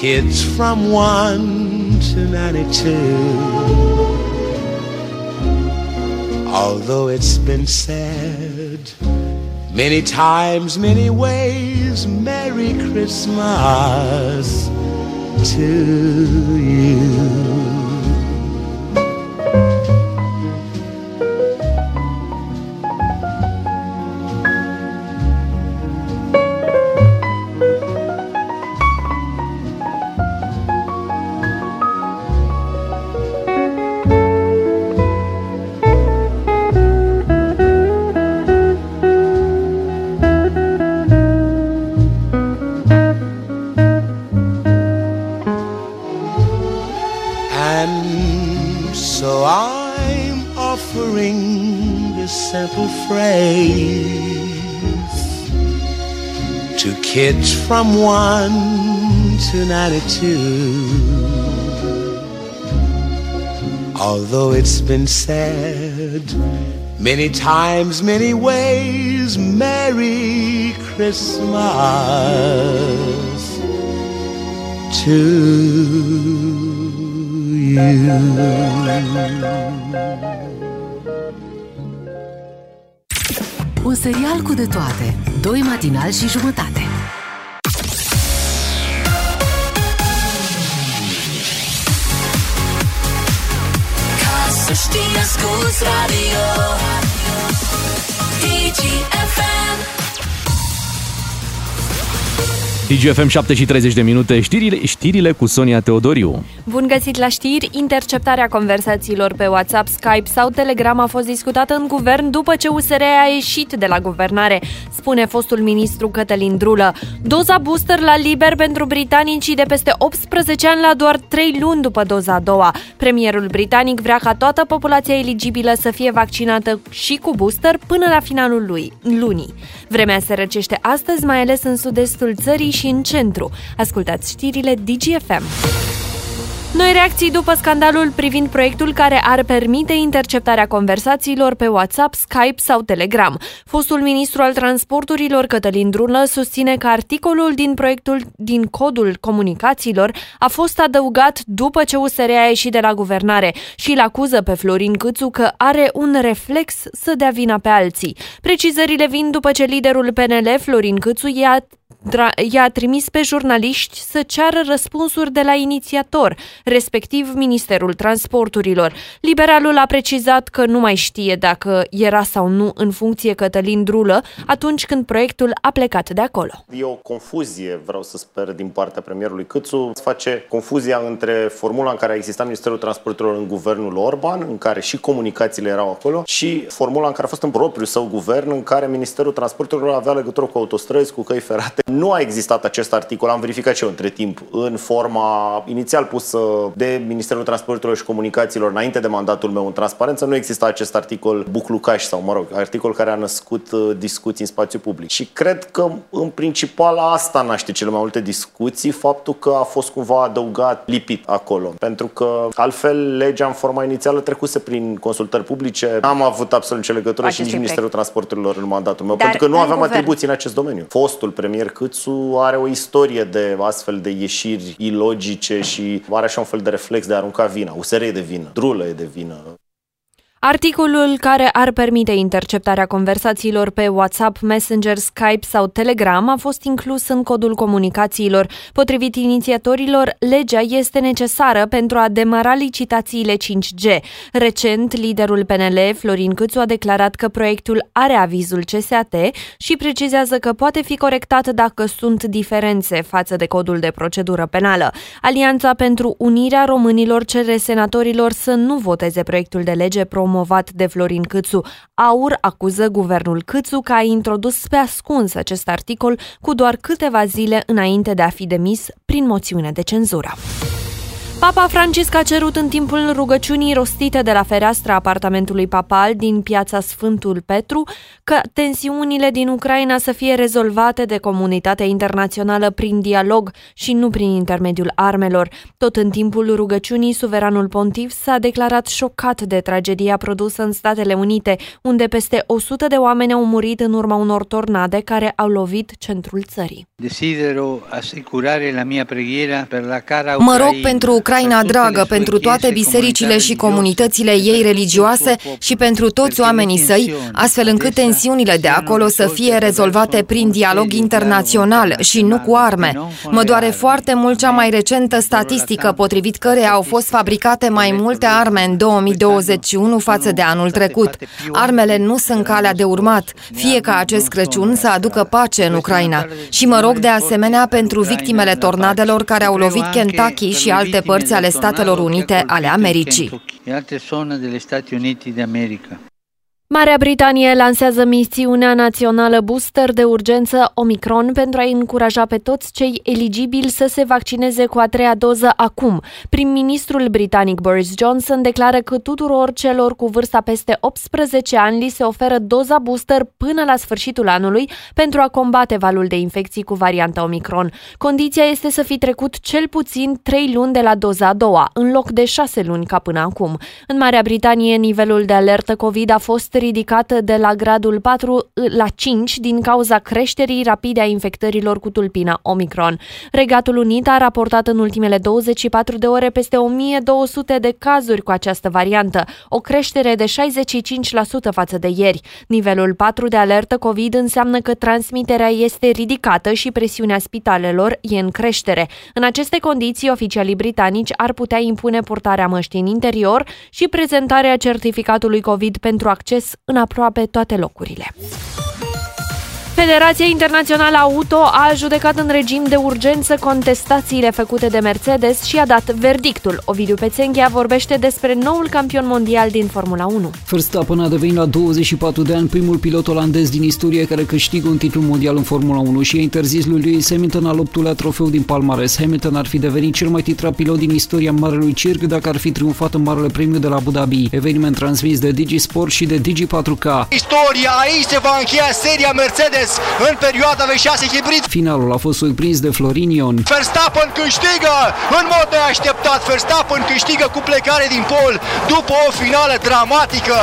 kids from 1 to 92. Although it's been said many times, many ways, Merry Christmas to you. From 1 to 92. Although it's been said many times, many ways, Merry Christmas to you. Un serial cu de toate. Doi matinali și jumătate. DGFM 7 și 30 de minute, știrile, știrile cu Sonia Teodoriu. Bun găsit la știri! Interceptarea conversațiilor pe WhatsApp, Skype sau Telegram a fost discutată în guvern după ce USR a ieșit de la guvernare, spune fostul ministru Cătălin Drulă. Doza booster la liber pentru britanicii de peste 18 ani la doar 3 luni după doza a doua. Premierul britanic vrea ca toată populația eligibilă să fie vaccinată și cu booster până la finalul lui, lunii. Vremea se răcește astăzi, mai ales în sud-estul țării și în centru. Ascultați știrile DGFM. Noi reacții după scandalul privind proiectul care ar permite interceptarea conversațiilor pe WhatsApp, Skype sau Telegram. Fostul ministru al transporturilor Cătălin Drulă susține că articolul din proiectul din codul comunicațiilor a fost adăugat după ce USR a ieșit de la guvernare și îl acuză pe Florin Câțu că are un reflex să dea vina pe alții. Precizările vin după ce liderul PNL, Florin Câțu, i-a i-a trimis pe jurnaliști să ceară răspunsuri de la inițiator, respectiv Ministerul Transporturilor. Liberalul a precizat că nu mai știe dacă era sau nu în funcție Cătălin Drulă atunci când proiectul a plecat de acolo. E o confuzie, vreau să sper, din partea premierului Câțu. Se face confuzia între formula în care a existat Ministerul Transporturilor în guvernul Orban, în care și comunicațiile erau acolo, și formula în care a fost în propriul său guvern, în care Ministerul Transporturilor avea legătură cu autostrăzi, cu căi ferate. Nu a existat acest articol, am verificat și eu între timp, în forma inițial pusă de Ministerul Transporturilor și Comunicațiilor înainte de mandatul meu în transparență, nu exista acest articol buclucaș sau, mă rog, articol care a născut uh, discuții în spațiu public. Și cred că, în principal, asta naște cele mai multe discuții, faptul că a fost cumva adăugat, lipit acolo. Pentru că, altfel, legea în forma inițială trecuse prin consultări publice. N-am avut absolut nicio legătură Acestui și nici Ministerul Transporturilor în mandatul meu, Dar pentru că nu în aveam guvern- atribuții în acest domeniu. Fostul premier Câțu are o istorie de astfel de ieșiri ilogice și are așa un fel de reflex de a arunca vina. USR e de vină, Drulă e de vină. Articolul care ar permite interceptarea conversațiilor pe WhatsApp, Messenger, Skype sau Telegram a fost inclus în codul comunicațiilor. Potrivit inițiatorilor, legea este necesară pentru a demara licitațiile 5G. Recent, liderul PNL, Florin Câțu, a declarat că proiectul are avizul CSAT și precizează că poate fi corectat dacă sunt diferențe față de codul de procedură penală. Alianța pentru Unirea Românilor cere senatorilor să nu voteze proiectul de lege promovat de Florin Câțu. Aur acuză guvernul Câțu că a introdus pe ascuns acest articol cu doar câteva zile înainte de a fi demis prin moțiune de cenzură. Papa Francisc a cerut în timpul rugăciunii rostite de la fereastra apartamentului papal din piața Sfântul Petru că tensiunile din Ucraina să fie rezolvate de comunitatea internațională prin dialog și nu prin intermediul armelor. Tot în timpul rugăciunii, suveranul pontif s-a declarat șocat de tragedia produsă în Statele Unite, unde peste 100 de oameni au murit în urma unor tornade care au lovit centrul țării. Desidero assicurare la mia preghiera per la cara Mă rog pentru Ucraina dragă, pentru toate bisericile și comunitățile ei religioase și pentru toți oamenii săi, astfel încât tensiunile de acolo să fie rezolvate prin dialog internațional și nu cu arme. Mă doare foarte mult cea mai recentă statistică potrivit căreia au fost fabricate mai multe arme în 2021 față de anul trecut. Armele nu sunt calea de urmat, fie ca acest Crăciun să aducă pace în Ucraina. Și mă rog de asemenea pentru victimele tornadelor care au lovit Kentucky și alte părți ale Statelor Unite ale Americii. Marea Britanie lansează misiunea națională booster de urgență Omicron pentru a încuraja pe toți cei eligibili să se vaccineze cu a treia doză acum. Prim-ministrul britanic Boris Johnson declară că tuturor celor cu vârsta peste 18 ani li se oferă doza booster până la sfârșitul anului pentru a combate valul de infecții cu varianta Omicron. Condiția este să fi trecut cel puțin 3 luni de la doza a doua, în loc de 6 luni ca până acum. În Marea Britanie, nivelul de alertă COVID a fost ridicată de la gradul 4 la 5 din cauza creșterii rapide a infectărilor cu tulpina Omicron. Regatul Unit a raportat în ultimele 24 de ore peste 1200 de cazuri cu această variantă, o creștere de 65% față de ieri. Nivelul 4 de alertă COVID înseamnă că transmiterea este ridicată și presiunea spitalelor e în creștere. În aceste condiții, oficialii britanici ar putea impune purtarea măștii în interior și prezentarea certificatului COVID pentru acces în aproape toate locurile. Federația Internațională Auto a judecat în regim de urgență contestațiile făcute de Mercedes și a dat verdictul. Ovidiu Pețenghia vorbește despre noul campion mondial din Formula 1. Verstappen a devenit la 24 de ani primul pilot olandez din istorie care câștigă un titlu mondial în Formula 1 și a interzis lui Lewis Hamilton al optulea trofeu din palmares. Hamilton ar fi devenit cel mai titrat pilot din istoria Marelui Circ dacă ar fi triumfat în Marele Premiu de la Abu Dhabi, eveniment transmis de Digi Sport și de Digi 4K. Istoria aici se va încheia seria Mercedes în perioada V6 hibrid. Finalul a fost surprins de Florin Ion. Verstappen câștigă în mod neașteptat. Verstappen câștigă cu plecare din pol după o finală dramatică.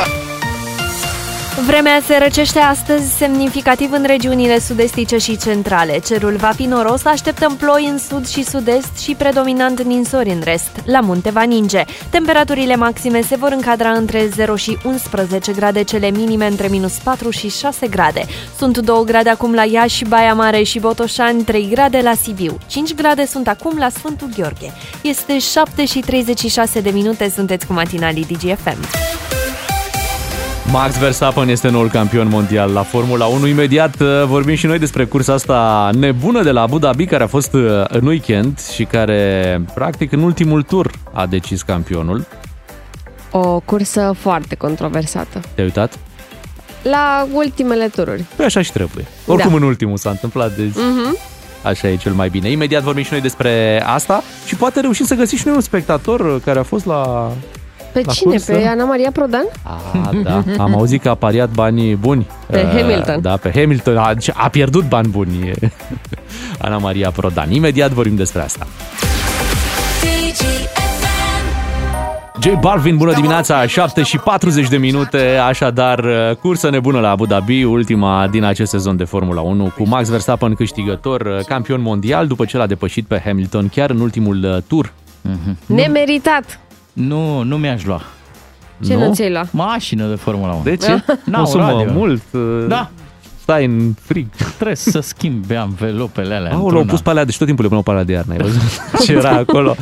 Vremea se răcește astăzi semnificativ în regiunile sud-estice și centrale. Cerul va fi noros, așteptăm ploi în sud și sud-est și predominant ninsori în rest. La munte va ninge. Temperaturile maxime se vor încadra între 0 și 11 grade, cele minime între minus 4 și 6 grade. Sunt 2 grade acum la Iași, Baia Mare și Botoșani, 3 grade la Sibiu. 5 grade sunt acum la Sfântul Gheorghe. Este 7 și 36 de minute, sunteți cu matinalii DGFM. Max Verstappen este noul campion mondial la Formula 1. Imediat uh, vorbim și noi despre cursa asta nebună de la Abu Dhabi, care a fost uh, în weekend și care, practic, în ultimul tur a decis campionul. O cursă foarte controversată. Te-ai uitat? La ultimele tururi. Păi așa și trebuie. Oricum Da. în ultimul s-a întâmplat, deci Mhm. așa e cel mai bine. Imediat vorbim și noi despre asta și poate reușim să găsim și noi un spectator uh, care a fost la... Pe La cine? cursă? Pe Ana Maria Prodan? A, da, am auzit că a pariat banii buni. Pe Uh, Hamilton. Da, pe Hamilton. A, a pierdut bani buni Ana Maria Prodan. Imediat vorbim despre asta. J Balvin, bună dimineața, 7 și 40 de minute, așadar uh, cursă nebună la Abu Dhabi, ultima din acest sezon de Formula 1, cu Max Verstappen câștigător, uh, campion mondial, după ce l-a depășit pe Hamilton chiar în ultimul uh, tur. Nemeritat. Nu, nu mi-aș lua. Ce nu ți-ai lua? Mașină de Formula 1. De ce? N-au Consumă radio. mult. uh, Da. Stai în frig. Trebuie să schimbi anvelopele alea. Aoleu, au într-una. pus pe alea, deci tot timpul le puneau pe alea de iarnă, ai văzut ce era acolo,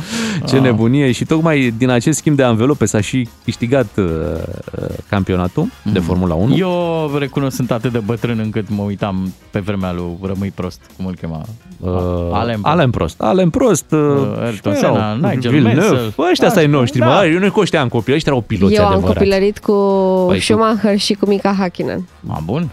ce Ah. nebunie și tocmai din acest schimb de anvelope s-a și câștigat uh, uh, campionatul de Formula 1. Mhm. Eu recunosc, sunt atât de bătrân încât mă uitam pe vremea lui Rămâi Prost, cum îl chema? Uh, Alain Alain Prost. Alain Prost. Uh, Ayrton și Senna, erau Nigel Villeneuve. Mansell. Bă, ăștia Da, stai noștri, da. mă. Eu nu cu ăștia am copilărit, ăștia erau piloți Eu am adevărați. copilărit cu Păi, cu- Schumacher și cu Mika Hakkinen. A, bun.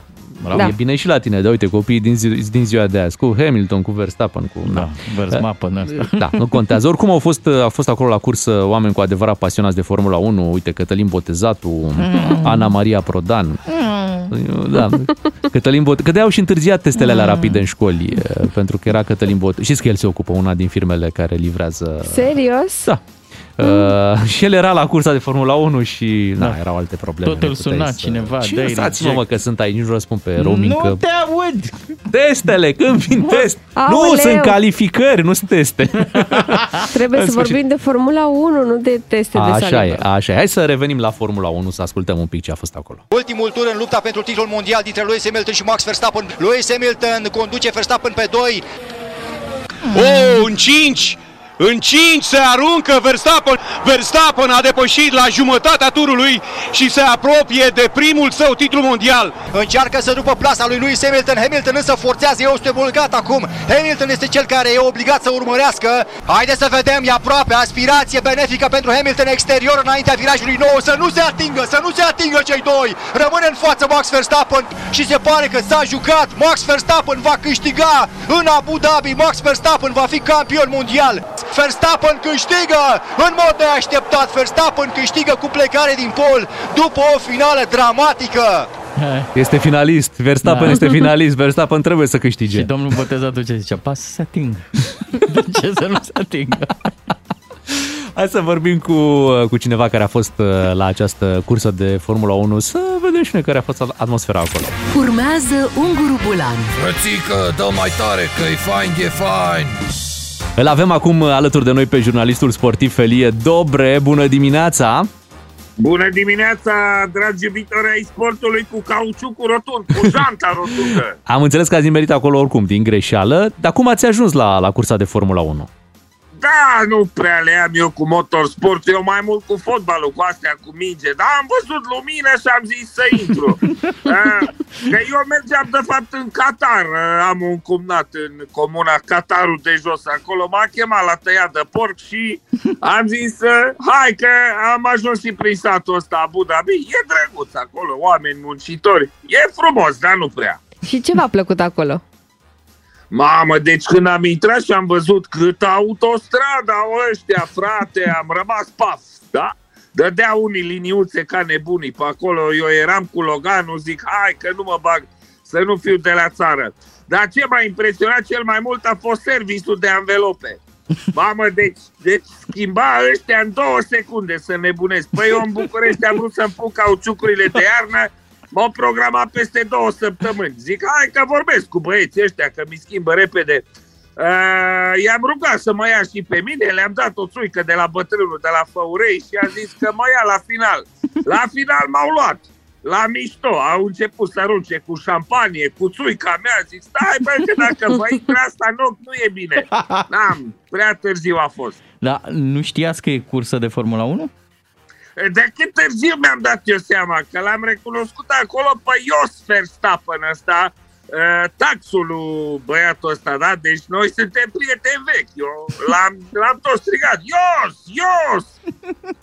Da. E bine și la tine, de uite, copiii din, zi, din ziua de azi, cu Hamilton, cu Verstappen, cu... Da, Verstappen ăsta. Da, nu contează. Oricum au fost, au fost acolo la cursă oameni cu adevărat pasionați de Formula 1, uite, Cătălin Botezatu, Mm. Ana Maria Prodan. Da, Cătălin Bot... Că de-aia au și întârziat testele la rapide în școli, e, pentru că era Cătălin Bot... Știți că el se ocupă una din firmele care livrează... Serios? Da. Uh, și el era la cursa de Formula 1 și na, erau alte probleme. Tot îl Nu puteai suna să- cineva, Și dă-i lăsați-mă mă reject. că sunt aici, nu răspund pe roaming. Nu că... te aud! Testele, când vin test. Aoleu! Nu, sunt calificări, nu sunt teste. Trebuie În să sfârșit. vorbim de Formula 1, nu de teste de Așa salivă. e, așa e. Hai să revenim la Formula 1, să ascultăm un pic ce a fost acolo. Ultimul tur în lupta pentru titlul mondial dintre Lewis Hamilton și Max Verstappen. Lewis Hamilton conduce Verstappen pe 2. Oh, în 5! În 5 se aruncă Verstappen. Verstappen a depășit la jumătatea turului și se apropie de primul său titlu mondial. Încearcă să rupă plasa lui Lewis Hamilton. Hamilton însă forțează, este bulgat acum. Hamilton este cel care e obligat să urmărească. Haideți să vedem, e aproape, aspirație benefică pentru Hamilton exterior înaintea virajului nou. Să nu se atingă, să nu se atingă cei doi. Rămâne în față Max Verstappen și se pare că s-a jucat. Max Verstappen va câștiga în Abu Dhabi. Max Verstappen va fi campion mondial. Verstappen câștigă în mod neașteptat. Verstappen câștigă cu plecare din pol după o finală dramatică. Este finalist, Verstappen Da. este finalist, Verstappen trebuie să câștige. Și domnul Botezatu ce zicea? Pas să se atingă. De ce să nu se atingă? Hai să vorbim cu, cu cineva care a fost uh, la această cursă de Formula 1, să vedem și noi care a fost atmosfera acolo. Urmează Unguru Bulan Frățică, dă mai tare că e fain, e fain. Îl avem acum alături de noi pe jurnalistul sportiv Felie Dobre. Bună dimineața! Bună dimineața, dragi iubitori ai sportului cu cauciucul rotund, cu janta rotundă. Am înțeles că ați nimerit acolo oricum din greșeală, dar cum ați ajuns la, la cursa de Formula 1? Da, nu prea le am eu cu motorsport, eu mai mult cu fotbalul, cu astea, cu minge, dar am văzut lumină și am zis să intru. Uh, Că eu mergeam de fapt în Qatar, Uh, am un cumnat în comuna Qatarul de jos, acolo m-a chemat la tăiat de porc și am zis uh, hai că am ajuns și prin satul ăsta Abu Dhabi, e drăguț acolo, oameni muncitori, e frumos, dar nu prea. Și ce v-a plăcut acolo? Mamă, deci când am intrat și am văzut cât autostrada au ăștia, frate, am rămas paf, da? Dădea unii liniuțe ca nebunii pe acolo, eu eram cu Loganul, zic, hai că nu mă bag, să nu fiu de la țară. Dar ce m-a impresionat cel mai mult a fost serviciul de anvelope. Mamă, deci, deci schimba ăștia în două secunde să nebunesc. Păi eu în București am vrut să-mi pun cauciucurile de iarnă, m-au programat peste două săptămâni. Zic, hai că vorbesc cu băieții ăștia, că mi schimbă repede. Uh, i-am rugat să mă ia și pe mine, le-am dat o țuică de la bătrânul de la Făurei și a zis că mă ia la final. La final m-au luat. La mișto, au început să arunce cu șampanie, cu țuica mea, zic, stai bă, că dacă vă intră asta în ochi, nu e bine. N-am, prea târziu a fost. Da, nu știați că e cursă de Formula 1? De cât târziu mi-am dat eu seama că l-am recunoscut acolo pe Jos Verstappen ăsta, uh, taxul lui băiatul ăsta, da? Deci noi suntem prieteni vechi. Eu l-am, l-am tot strigat, Ios, Ios!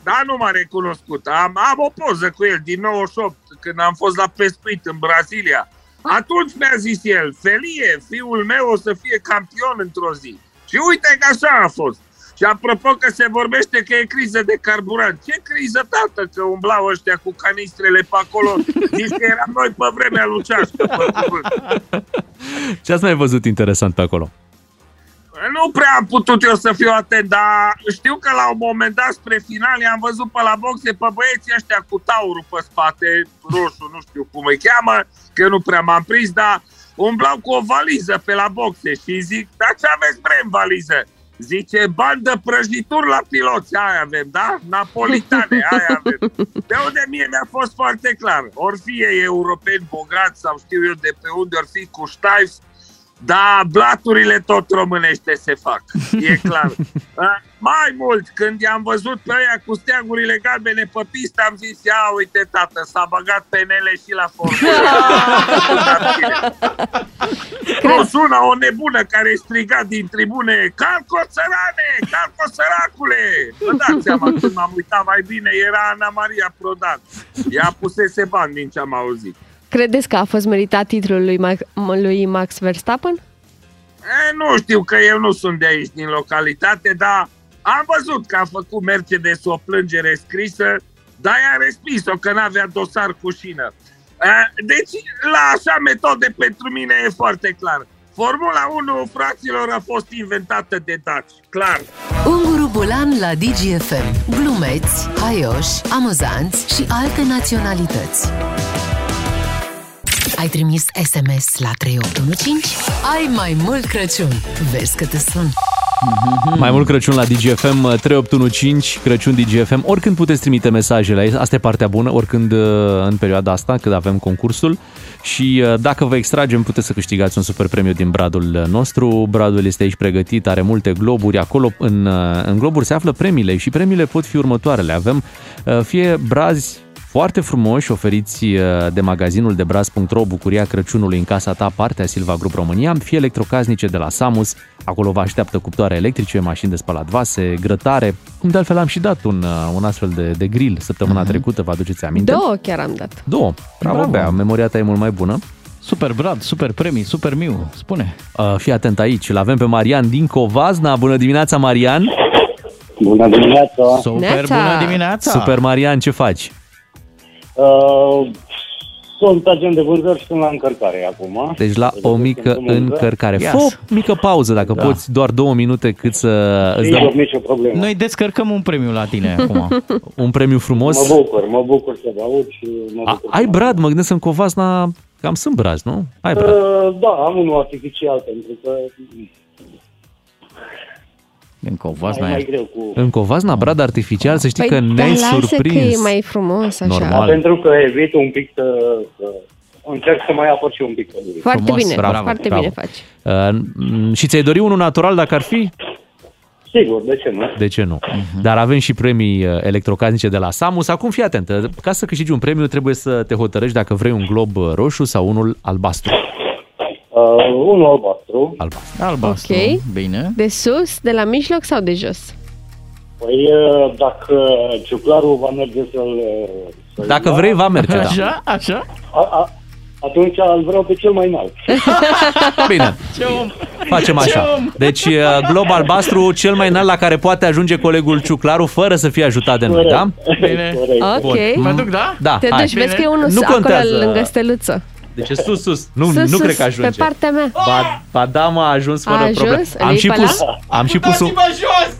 Dar nu m-a recunoscut. Am, am o poză cu el din 98, când am fost la pescuit în Brazilia. Atunci mi-a zis el, Felie, fiul meu o să fie campion într-o zi. Și uite că așa a fost. Și apropo că se vorbește că e criză de carburant. Ce criză, tată, că umblau ăștia cu canistrele pe acolo? Zici că eram noi pe vremea lui Ceașcă, pe cuvânt. Ce ați mai văzut interesant pe acolo? Nu prea am putut eu să fiu atent, dar știu că la un moment dat spre final am văzut pe la boxe pe băieții ăștia cu taurul pe spate, roșu, nu știu cum îi cheamă, că nu prea m-am prins, dar umblau cu o valiză pe la boxe și zic, dar ce aveți bre în valiză? Zice, bani de prăjituri la piloți, aia avem, da? Napolitane, aia avem. De unde mie mi-a fost foarte clar. Ori fie europeni bogați sau știu eu de pe unde, ori fi cu ștaif, da, blaturile tot românește se fac, e clar. Uh, mai mult, când i-am văzut pe aia cu steagurile galbene pe pistă, am zis, ia uite tată, s-a băgat penele și la formulă. Plus una, o nebună care striga din tribune, calco țărane, calco săracule! Vă dați seama, când m-am uitat mai bine, era Ana Maria Prodan. Ea pusese bani din ce am auzit. Credeți că a fost meritat titlul lui, Max, lui Max Verstappen? E, nu știu că eu nu sunt de aici din localitate, dar am văzut că a făcut Mercedes o plângere scrisă, dar i-a respins-o că n-avea dosar cu șină. E, Deci, la așa metode pentru mine e foarte clar. Formula 1, fraților, a fost inventată de daci, clar. Unguru Bulan la DGFM. Glumeți, haioși, amuzanți și alte naționalități. Ai trimis SMS la 3815? Ai mai mult Crăciun. Vezi că te sun. Mai mult Crăciun la DGFM 3815, Crăciun DGFM. Oricând puteți trimite mesajele, asta e partea bună, oricând uh, în perioada asta, când avem concursul. Și uh, dacă vă extragem, puteți să câștigați un super premiu din bradul nostru. Bradul este aici pregătit, are multe globuri. Acolo în, uh, în globuri se află premiile și premiile pot fi următoarele. Avem uh, fie brazi foarte frumoși, oferiți uh, de magazinul de braz.ro, Bucuria Crăciunului în casa ta, partea Silva Grup România, fie electrocasnice de la Samus, acolo vă așteaptă cuptoare electrice, mașini de spălat vase, grătare, cum de altfel am și dat un, uh, un astfel de, de grill săptămâna trecută, vă aduceți aminte? Două chiar am dat. Două. Bravo, Bravo. Bea, memoria ta e mult mai bună. Super Brad, super premii, super Miu, spune. Uh, fii atent aici, îl avem pe Marian din Covazna. Bună dimineața, Marian! Bună dimineața! Super Neața. bună dimineața! Super Marian, ce faci? Uh, sunt agent de vânzări și sunt la încărcare acum. Deci la o mică Sunt în drumul încărcare. Yes. Fă o mică pauză, dacă Da. poți, doar două minute cât să îți Sigur, dăm nicio problemă. Noi descărcăm un premiu la tine acum. un premiu frumos. Mă bucur, mă bucur să vă aud și mă A, bucur. ai brad, mă gândesc în Covasna, cam sunt brazi, nu? Ai brad. Uh, da, am unul artificial pentru că În Covasna mai, mai e... greu cu... În Covasna, brad artificial, să știi că Păi, dar ne-ai lasă că surprins. e mai frumos așa. Normal. Da, pentru că evit un pic să, să încerc să mai apăr și un pic pădurii. Foarte Frumos, bine, bravo, foarte bravo. bine faci. Uh, m- și ți-ai dori unul natural dacă ar fi? Sigur, de ce nu? De ce nu? Dar avem și premii uh, electrocasnice de la Samus. Acum fii atent, uh, ca să câștigi un premiu trebuie să te hotărăști dacă vrei un glob uh, roșu sau unul albastru. Uh, unul albastru. Albastru. Albastru, Ok. bine. De sus, de la mijloc sau de jos? Păi uh, dacă ciuclarul va merge să-l... să Dacă vrei, va merge, da. Așa, așa? A, a, atunci îl vreau pe cel mai înalt. Bine, Ce om! facem așa. Deci, uh, glob albastru, cel mai înalt la care poate ajunge colegul Ciuclaru fără să fie ajutat de noi, da? Bine. Corect. Ok. Mă duc, da? Da, Te hai. duci, vezi că e unul Nu acolo contează. lângă steluță. Deci e sus, sus. Nu, sus, nu sus, cred că ajunge. pe partea mea. Ba, ba da, mă, a ajuns fără A ajuns? probleme. Îl Am iei și pe pus, la? am și pus un... jos!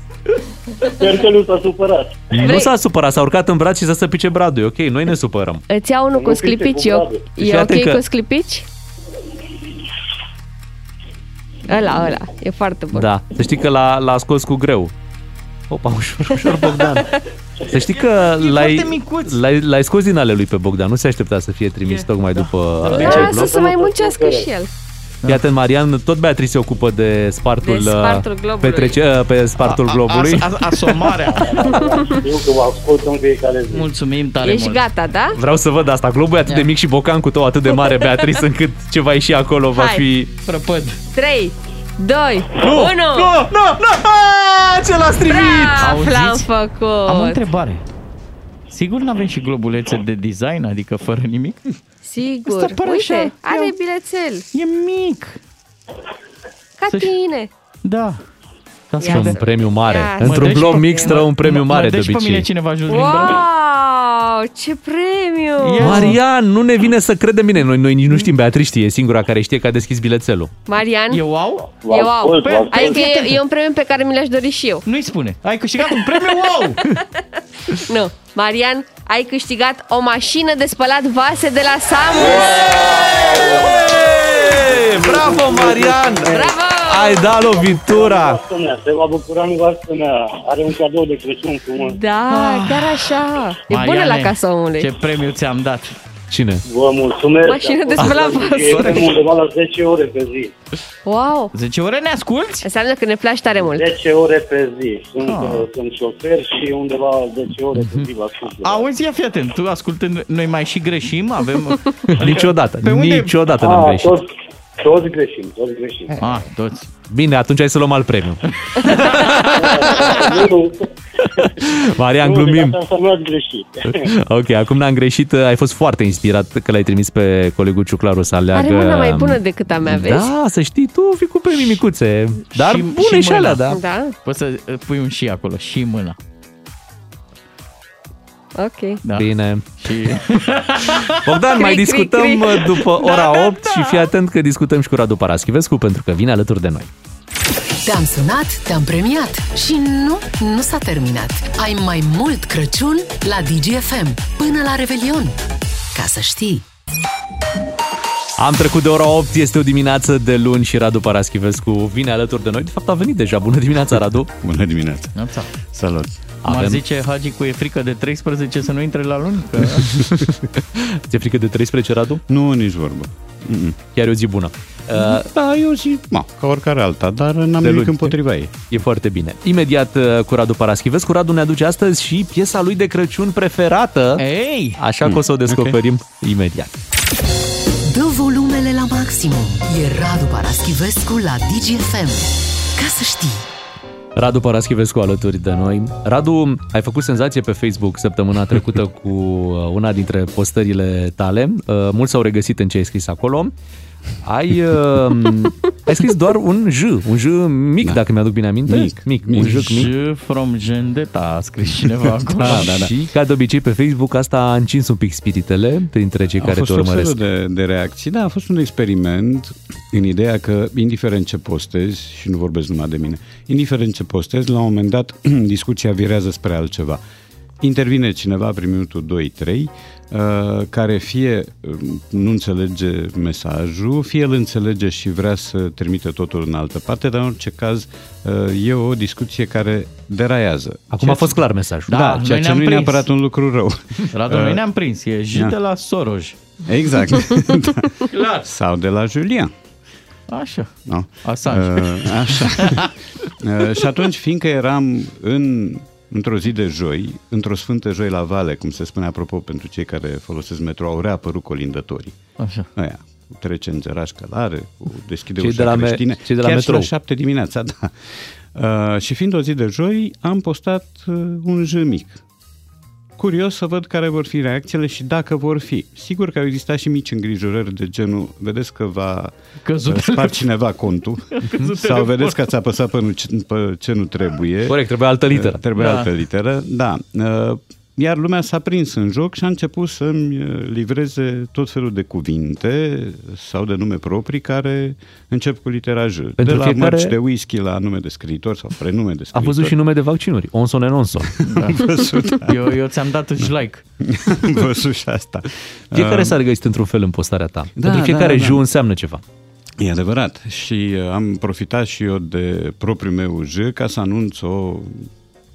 Sper că nu s-a supărat. Nu s-a supărat, s-a urcat în braț și să se pice bradul. E ok, noi ne supărăm. Îți iau unul cu Nu pice sclipici. cu E, bradul. Fii e atent ok că- cu sclipici? Ăla, ăla. E foarte bun. Da, să știi că l-a, l-a scos cu greu. Opa, ușor, ușor, Bogdan. Să știi că l-ai, foarte micuț. l-ai, l-ai scos din ale lui pe Bogdan. Nu se aștepta să fie trimis tocmai după Da, acel Lasă glob. să mai muncească și el. Fii atent, Marian, tot Beatrice se ocupă de spartul, De spartul uh, globului. petrece, uh, pe spartul globului. A, a, asomarea. Știu că vă ascult în fiecare zi. Mulțumim tare Ești mult. gata, da? Vreau să văd asta. Globul e atât de mic și bocan cu tău atât de mare, Beatrice, încât ce va ieși acolo va Hai. fi... Prăpăd. 3, 2, 1. Nu, nu, nu! Ah, Ce l-a strivit! Bravo, l-am Auziți? făcut. Am o întrebare. Sigur nu avem și globulețe de design, adică fără nimic? Sigur. Asta pare Uite, așa. are Ia- bilețel. E mic. Ca Să- tine. Da. Ca să Ia Și un să- premiu mare. Ia să- Într-un Mă dă și glob pe- mic stră un premiu mă- mare mă de dă și pe mine obicei. cineva jos din brad? Wow, ce premiu! Ia. Marian, nu ne vine să credem bine. Noi, noi nici nu știm, Beatrice știe, e singura care știe că a deschis bilețelul. Marian, Eu au? Vă eu au. ascult, vă ascult. Adică e, e un premiu pe care mi l-aș dori și eu. Nu-i spune. Ai câștigat un premiu wow! Nu. Marian, ai câștigat o mașină de spălat vase de la Samus. Hey, bravo, Marian! Bravo! Ai dat lovitura! Nevastă mea, se va bucura nevastă mea. Are un cadou de Crăciun frumos. Da, chiar așa. E bună Mariane, la casa omului. Ce premiu ți-am dat? Cine? Vă mulțumesc. Mașină de spălat vase. E undeva la 10 ore pe zi. Wow. 10 ore ne asculti? Înseamnă că ne place tare mult. 10 ore pe zi. Sunt, Ah. uh, sunt șofer și undeva la 10 ore pe zi la suflet. Auzi, ia fi atent, tu ascultând, noi mai și greșim, avem... Niciodată, Pe unde- niciodată n-am Ah, greșit. tot, Toți greșim, toți greșim. Ah, toți. Bine, atunci hai să luăm alt premiu. nu, nu. Marian, nu, de glumim. data asta nu ați greșit. Ok, acum n-am greșit, ai fost foarte inspirat că l-ai trimis pe colegul Ciuclaru să aleagă... Are mâna mai bună decât a mea, vezi? Da, să știi, tu vii cu premii micuțe, dar Și- bune și, mâna. alea, da. Da? Poți să uh, pui un și acolo, și mâna. Ok. Da. Bine. Și... Bogdan, Cri, mai cri, discutăm cri. uh, după ora 8 și fii atent că discutăm și cu Radu Paraschivescu pentru că vine alături de noi. Te-am sunat, te-am premiat și nu, nu s-a terminat. Ai mai mult Crăciun la DGFM până la Revelion. Ca să știi. Am trecut de ora 8, este o dimineață de luni și Radu Paraschivescu vine alături de noi. De fapt a venit deja. Bună dimineața, Radu! Bună dimineața! Neața. Salut! Avem... Avem- Ar zice Hagi cu e frică de 13 să nu intre la luni? Că... Ți-e frică de 13, Radu? Nu, nici vorbă. Mm-mm. Chiar e o zi bună. Uh, Da, eu zi, ma, ca oricare alta, dar n-am De nimic luni. împotriva ei. E foarte bine. Imediat uh, cu Radu Paraschivescu, Radu ne aduce astăzi și piesa lui de Crăciun preferată. Ei! Așa că o să o descoperim imediat. Dă volumele la maximum. E Radu Paraschivescu la DGFM. Ca să știi. Radu Paraschivescu alături de noi. Radu, ai făcut senzație pe Facebook săptămâna trecută cu uh, una dintre postările tale. Uh, Mulți s-au regăsit în ce ai scris acolo. Ai, uh, ai scris doar un J, un J mic, da. dacă mi-aduc bine aminte. Mic, mic, mic. un J mic. Și from Vendetta a scris cineva acolo. Da, da, da. Și, ca de obicei, pe Facebook asta a încins un pic spiritele printre cei Au care fost te tot urmăresc. felul de, de reacții. Da, a fost un experiment în ideea că, indiferent ce postezi, și nu vorbesc numai de mine, indiferent ce postezi, la un moment dat discuția virează spre altceva. Intervine cineva prin minutul 2-3, uh, care fie uh, nu înțelege mesajul, fie îl înțelege și vrea să trimite totul în altă parte, dar în orice caz uh, e o discuție care deraiază. Acum Ceea a fost ce- clar mesajul. Da, Da, da noi ceea ce ne-am nu e prins. neapărat un lucru rău. Radu, Uh, noi ne-am prins. E J da. de la Soros. Exact. Da. Clar. Sau de la Julian. Așa. No? Assange. Uh, așa. uh, și atunci, fiindcă eram în, într-o zi de joi, într-o sfântă joi la vale, cum se spune apropo pentru cei care folosesc metro, au reapărut colindătorii. Așa. Aia, cu trece îngeraș călare, cu deschide Cei ușa de la me- creștine, cei de la chiar metrou. și la șapte dimineața, da. Uh, și fiind o zi de joi, am postat uh, un J mic. Curios să văd care vor fi reacțiile și dacă vor fi. Sigur că au existat și mici îngrijorări de genul, vedeți că va Căzut uh, spart cineva contul căzut sau telefonul. vedeți că ați apăsat pe, nu, pe ce nu trebuie. Corect, trebuie altă literă. Uh, Trebuie Da. altă literă, da. Uh, Iar lumea s-a prins în joc și a început să-mi uh, livreze tot felul de cuvinte sau de nume proprii care încep cu litera J. Pentru de la fiecare- mărci de whisky la nume de scriitor sau prenume de A scriitor. văzut și nume de vaccinuri. Onson and Onson. Am văzut, da. Eu, eu ți-am dat și like. Am văzut și asta. Fiecare Uh, s-a regăsit într-un fel în postarea ta. Da, Pentru fiecare da, da. J înseamnă ceva. E adevărat și uh, am profitat și eu de propriul meu J ca să anunț o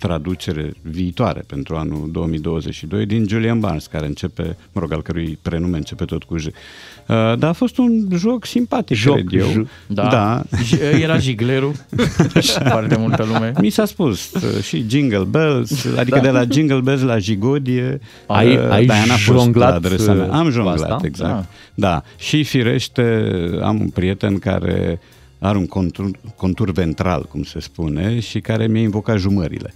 traducere viitoare pentru anul 2022 din Julian Barnes, care începe, mă rog, al cărui prenume începe tot cu J. Uh, Dar a fost un joc simpatic, Joc, cred eu. J. Da. da. J- Era jiglerul. Foarte multă lume. Mi s-a spus uh, și Jingle Bells, adică Da. de la Jingle Bells la Jigodie. Ai- uh, ai Diana a fost jonglat, la adresa mea. uh, Am cu jonglat, asta? exact. Da. Da. Și firește am un prieten care are un contur, contur ventral, cum se spune, și care mi-a invocat jumările.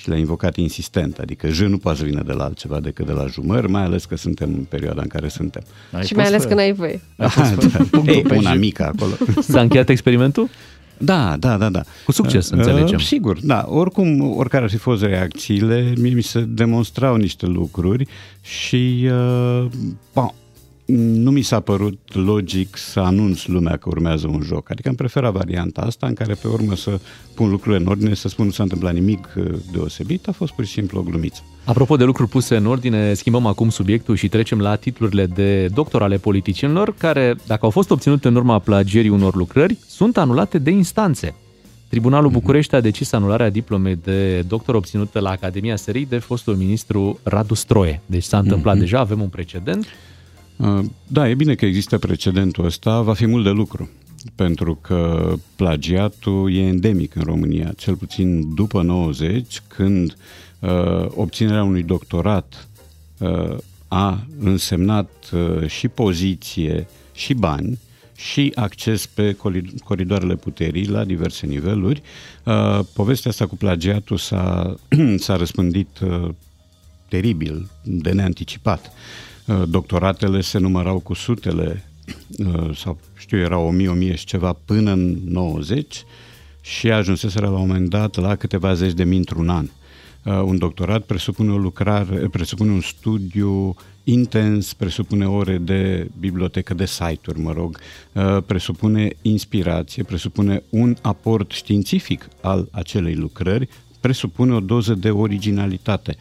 Și le-a invocat insistent, adică J nu poate să vină de la altceva decât de la jumări, mai ales că suntem în perioada în care suntem. Ai și mai pus ales pe- când ai voie. ai pus pe- Da. punctul Ei, pe una J. mică acolo. S-a încheiat experimentul? Da, da, da, da. Cu succes, Uh, înțelegem. Sigur, da. Oricum, oricare ar fi fost reacțiile, mie mi se demonstrau niște lucruri și uh, ba, nu mi s-a părut logic să anunț lumea că urmează un joc. Adică am preferat varianta asta în care pe urmă să pun lucrurile în ordine, să spun nu s-a întâmplat nimic uh, deosebit, a fost pur și simplu o glumiță. Apropo de lucruri puse în ordine, schimbăm acum subiectul și trecem la titlurile de doctor ale politicienilor, care, dacă au fost obținute în urma plagierii unor lucrări, sunt anulate de instanțe. Tribunalul București a decis anularea diplomei de doctor obținută la Academia SRI de fostul ministru Radu Stroie. Deci s-a întâmplat Mhm. deja, avem un precedent. Uh, Da, e bine că există precedentul ăsta, va fi mult de lucru, pentru că plagiatul e endemic în România, cel puțin după 90, când uh, obținerea unui doctorat uh, a însemnat uh, și poziție și bani și acces pe coli- coridoarele puterii la diverse niveluri. Uh, povestea asta cu plagiatul s-a, s-a răspândit uh, teribil, de neanticipat. Uh, doctoratele se numărau cu sutele uh, sau știu, erau 1000, 1000 și ceva până în 90 și ajunseseră la un moment dat la câteva zeci de mii într-un an. Uh, un doctorat presupune o lucrare, presupune un studiu intens, presupune ore de bibliotecă, de site-uri, mă rog, uh, presupune inspirație, presupune un aport științific al acelei lucrări, presupune o doză de originalitate.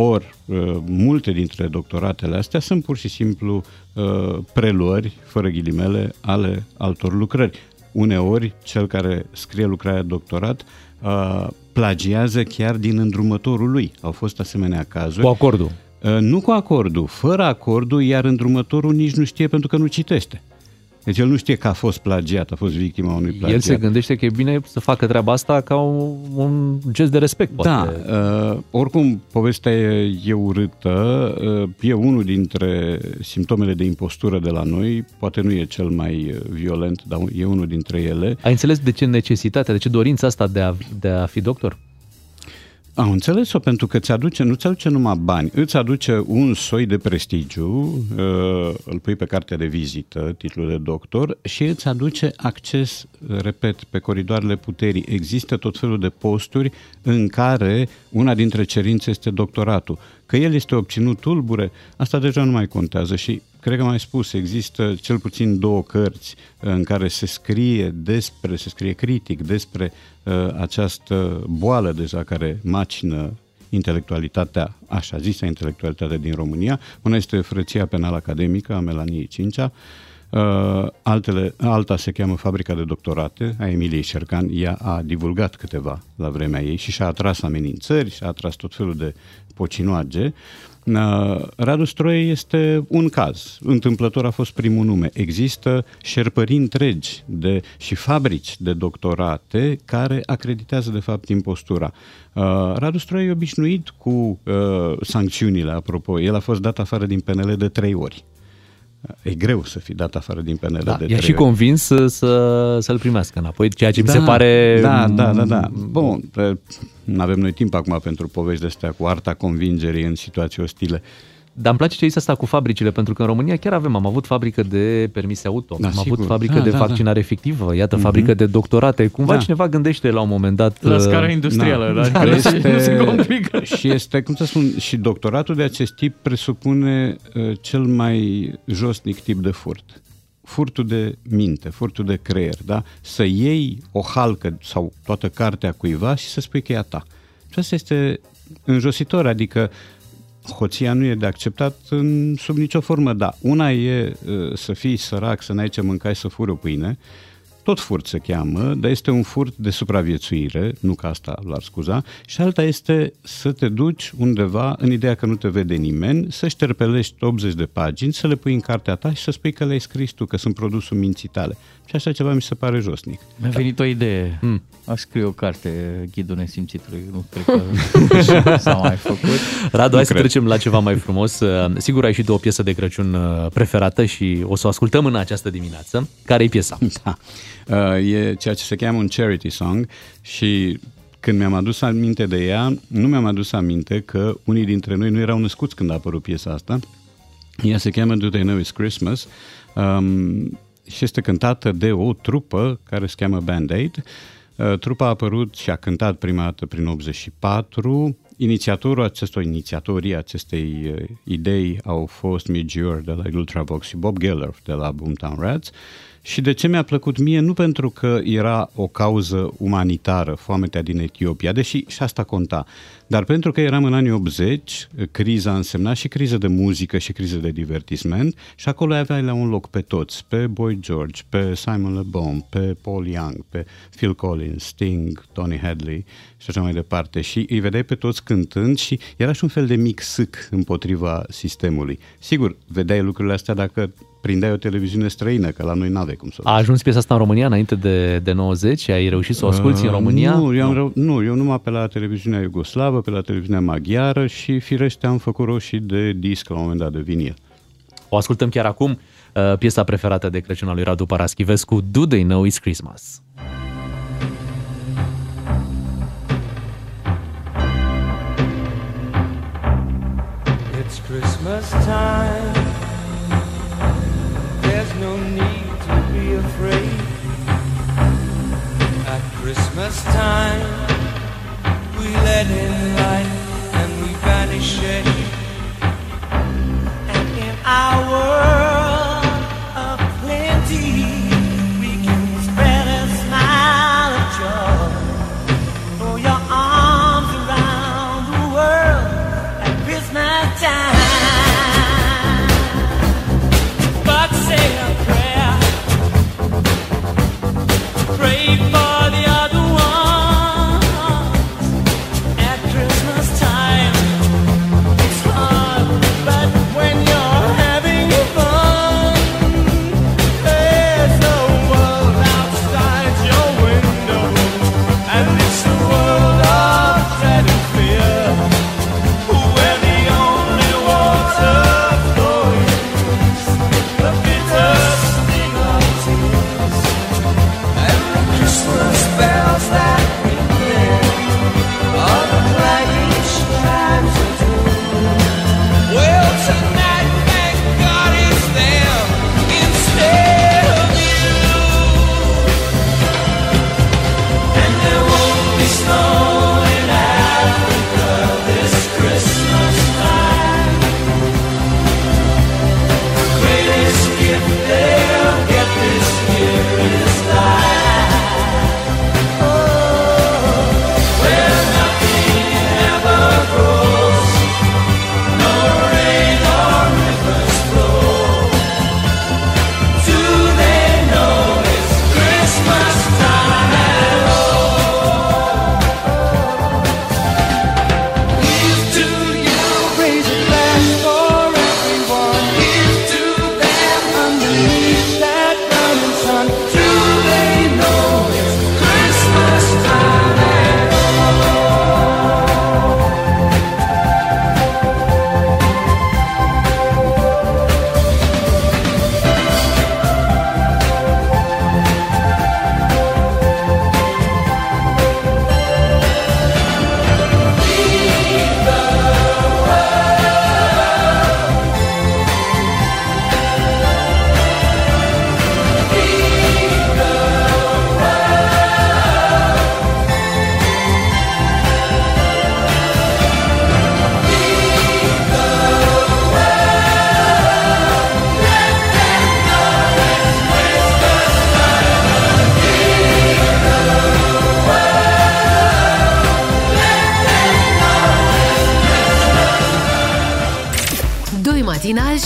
Ori, uh, multe dintre doctoratele astea sunt pur și simplu uh, preluări, fără ghilimele, ale altor lucrări. Uneori, cel care scrie lucrarea de doctorat uh, plagiază chiar din îndrumătorul lui. Au fost asemenea cazuri. Cu acordul. Uh, Nu cu acordul, fără acordul, iar îndrumătorul nici nu știe pentru că nu citește. Deci el nu știe că a fost plagiat, a fost victima unui plagiat. El se gândește că e bine să facă treaba asta ca un, un gest de respect, poate. Da, uh, oricum povestea e, e urâtă, uh, e unul dintre simptomele de impostură de la noi, poate nu e cel mai uh, violent, dar e unul dintre ele. Ai înțeles de ce necesitatea, de ce dorința asta de a, de a fi doctor? Am înțeles-o pentru că ți aduce, nu ți aduce numai bani, îți aduce un soi de prestigiu, uh, îl pui pe cartea de vizită, titlul de doctor, și îți aduce acces, repet, pe coridoarele puterii. Există tot felul de posturi în care una dintre cerințe este doctoratul. Că el este obținut tulbure, asta deja nu mai contează și cred că am mai spus, există cel puțin două cărți în care se scrie despre, se scrie critic despre uh, această boală deja care macină intelectualitatea, așa zisă intelectualitatea din România. Una este Frăția Penală Academică a Melaniei Cincea, Uh, altele, alta se cheamă Fabrica de Doctorate a Emiliei Șercan. Ea a divulgat câteva la vremea ei și și-a atras amenințări, și-a atras tot felul de pocinoage. Uh, Radu Stroie este un caz. Întâmplător a fost primul nume. Există șerpării întregi de, și fabrici de doctorate care acreditează de fapt impostura. Uh, Radu Stroie e obișnuit cu uh, sancțiunile, apropo. El a fost dat afară din PNL de trei ori. E greu să fii dat afară din PNL Da, de i-aș trei și ori. convins să, să, să-l primească înapoi, ceea ce mi se pare... Da, da, da, da. Bun, nu avem noi timp acum pentru povești de astea cu arta convingerii în situații ostile. Dar îmi place ce ai zis asta cu fabricile, pentru că în România chiar avem, am avut fabrică de permise auto, Da, am sigur. avut fabrică Da, de da, da. vaccinare fictivă, iată, Mhm. fabrică de doctorate. Cumva Da. cineva gândește la un moment dat... La uh, scară industrială, la Da, care este, nu se complică. și este, cum să spun, și doctoratul de acest tip presupune uh, cel mai josnic tip de furt. Furtul de minte, furtul de creier, da? Să iei o halcă sau toată cartea cuiva și să spui că e a ta. Și asta este înjositor, adică hoția nu e de acceptat în, sub nicio formă, da. Una e uh, să fii sărac, să n-ai ce mâncai, să furi o pâine, tot furt se cheamă, dar este un furt de supraviețuire, nu că asta l-ar scuza, și alta este să te duci undeva în ideea că nu te vede nimeni, să șterpelești 80 de pagini, să le pui în cartea ta și să spui că le-ai scris tu, că sunt produsul minții tale. Și așa ceva mi se pare josnic. Mi-a venit o idee. Hmm. Aș scrie o carte, Ghidul Nesimțitului. Nu cred că s-a mai făcut. Radu, Nu hai să cred. trecem la ceva mai frumos. Uh, Sigur ai și tu o piesă de Crăciun uh, preferată și o să o ascultăm în această dimineață. Care e piesa? Da. Uh, e ceea ce se cheamă un charity song și când mi-am adus aminte de ea, nu mi-am adus aminte că unii dintre noi nu erau născuți când a apărut piesa asta. Ea se cheamă Do They Know It's Christmas um, și este cântată de o trupă care se cheamă Band Aid. Uh, trupa a apărut și a cântat prima dată prin 84. Inițiatorul acestor inițiatorii acestei uh, idei au fost Midge de la Ultravox și Bob Geller de la Boomtown Rats. Și de ce mi-a plăcut mie? Nu pentru că era o cauză umanitară, foametea din Etiopia, deși și asta conta, dar pentru că eram în anii 80, criza însemna și criză de muzică și criză de divertisment și acolo aveai la un loc pe toți, pe Boy George, pe Simon Le Bon, pe Paul Young, pe Phil Collins, Sting, Tony Hadley și așa mai departe și îi vedeai pe toți cântând și era și un fel de mic sâc împotriva sistemului. Sigur, vedeai lucrurile astea dacă prindeai o televiziune străină, că la noi n-aveai cum să o A ajuns piesa asta în România înainte de, de 90? Ai reușit să o asculti în Uh, România? Nu, eu, am, rău- nu, eu numai pe la televiziunea iugoslavă, pe la televiziunea maghiară și firește am făcut roșii de disc la un moment dat de vinil. O ascultăm chiar acum, uh, piesa preferată de Crăciun al lui Radu Paraschivescu, Do They Know It's Christmas. It's Christmas time. Christmas time, we let in light and we banish shade. And in our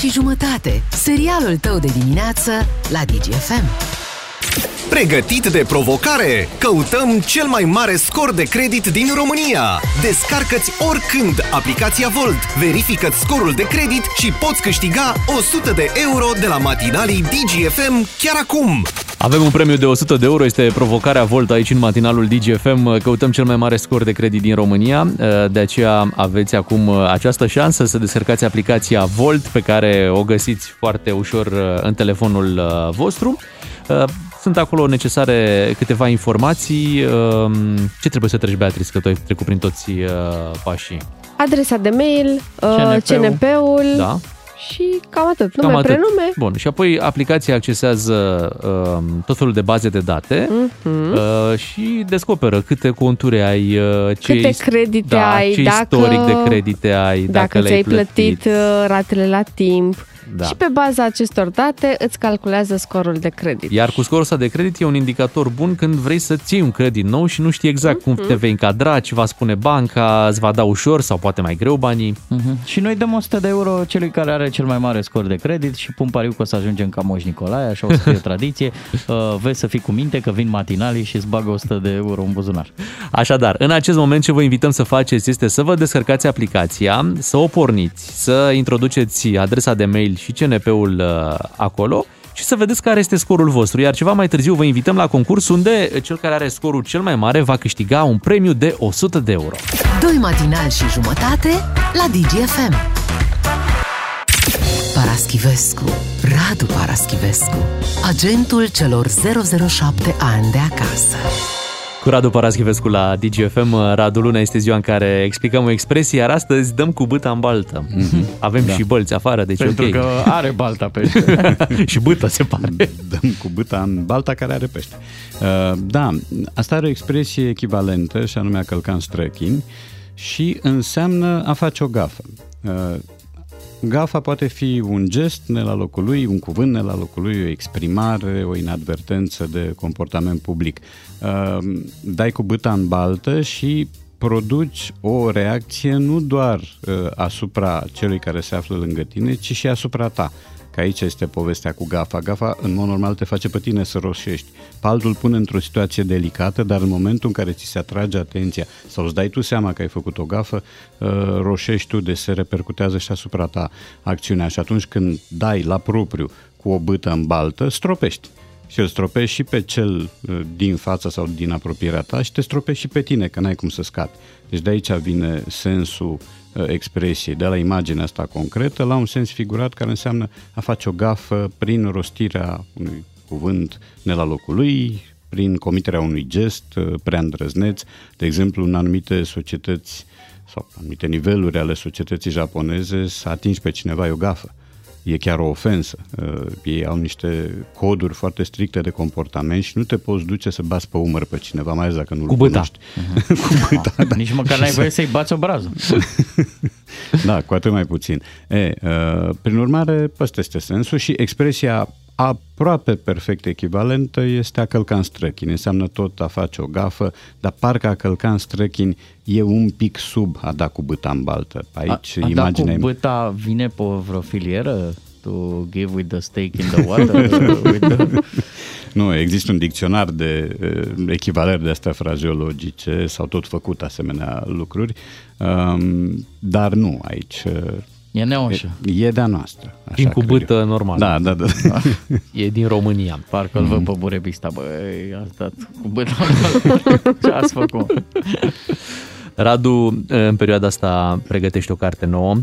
și jumătate. Serialul tău de dimineață la DGFM. Pregătit de provocare? Căutăm cel mai mare scor de credit din România. Descarcă-ți oricând aplicația Volt, verifică scorul de credit și poți câștiga 100 de euro de la matinalii DGFM chiar acum. Avem un premiu de 100 de euro, este provocarea Volt aici în matinalul DGFM. Căutăm cel mai mare scor de credit din România, de aceea aveți acum această șansă să descărcați aplicația Volt pe care o găsiți foarte ușor în telefonul vostru. Sunt acolo necesare câteva informații. Ce trebuie să treci, Beatrice, că tu ai trecut prin toți uh, pașii? Adresa de mail, uh, CNP-ul. CNP-ul Da. Și cam atât. Nume, Cam atât. prenume. Bun, și apoi aplicația accesează uh, tot felul de baze de date Mhm. uh, și descoperă câte conturi ai, uh, ce Câte is- credite da, ai, ce dacă- istoric de credite ai, dacă, Dacă le-ai ți-ai plătit, uh, ratele la timp. Da. Și pe baza acestor date îți calculează scorul de credit. Iar cu scorul ăsta de credit e un indicator bun când vrei să-ți iei un credit nou și nu știi exact cum Mhm. te vei încadra, ce va spune banca, îți va da ușor sau poate mai greu banii. Mhm. Și noi dăm 100 de euro celui care are cel mai mare scor de credit și pun pariu că o să ajungem ca Moș Nicolae, așa o să fie tradiție. Uh, vezi să fii cu minte că vin matinalii și îți bagă 100 de euro în buzunar. Așadar, în acest moment ce vă invităm să faceți este să vă descărcați aplicația, să o porniți, să introduceți adresa de mail și CNP-ul uh, acolo și să vedeți care este scorul vostru. Iar ceva mai târziu vă invităm la concurs unde cel care are scorul cel mai mare va câștiga un premiu de 100 de euro. Doi matinali și jumătate la DGFM. Paraschivescu, Radu Paraschivescu, agentul celor 007 ani de acasă. Cu Radu Paraschivescu la DGFM, Radu, luna este ziua în care explicăm o expresie, iar astăzi dăm cu bâta în baltă. Avem Da. și bălți afară, deci Pentru ok. că are balta pe și bâtă, se pare. Dăm cu bâta în balta care are pește. Uh, Da, asta are o expresie echivalentă și anume a călca în străchini și înseamnă a face o gafă. Uh, Gafa poate fi un gest ne la locul lui, un cuvânt ne la locul lui, o exprimare, o inadvertență de comportament public. Uh, Dai cu bâta în baltă și produci o reacție nu doar uh, asupra celui care se află lângă tine, ci și asupra ta. Că aici este povestea cu gafa. Gafa, în mod normal, te face pe tine să roșești. Pe altul îl pune într-o situație delicată, dar în momentul în care ți se atrage atenția sau îți dai tu seama că ai făcut o gafă, uh, roșești tu, de se repercutează și asupra ta acțiunea. Și atunci când dai la propriu cu o bâtă în baltă, stropești. Și îl stropești și pe cel uh, din fața sau din apropierea ta și te stropești și pe tine, că n-ai cum să scapi. Deci de aici vine sensul uh, expresiei, de la imaginea asta concretă, la un sens figurat care înseamnă a face o gafă prin rostirea unui cuvânt ne la locul lui, prin comiterea unui gest uh, prea îndrăzneț. De exemplu, în anumite societăți sau anumite niveluri ale societății japoneze, să atingi pe cineva e o gafă. E chiar o ofensă. Uh, Ei au niște coduri foarte stricte de comportament și nu te poți duce să bați pe umăr pe cineva, mai ales dacă nu-l Cu bâta. cunoști. Cu bâta, da. Nici măcar Și n-ai să- voie să-i bați obrazul. da, cu atât mai puțin. E, uh, prin urmare, ăsta este sensul și expresia aproape perfect echivalentă este a călca în străchini. Înseamnă tot a face o gafă, dar parcă a călca în străchini e un pic sub a da cu bâta în baltă. Aici a, a imaginea da e cu băta vine pe vreo filieră? To give with the steak in the water? with the... Nu, există un dicționar de uh, echivalări de astea frazeologice, s-au tot făcut asemenea lucruri, um, dar nu aici. Uh, E neoșă. E, e de-a noastră. Așa Din cu cred bâtă eu. normal. Da, da, da. E din România. Parcă îl văd pe Burebista, băi, ați dat cu băta. Ce ați făcut? Radu, în perioada asta pregătești o carte nouă.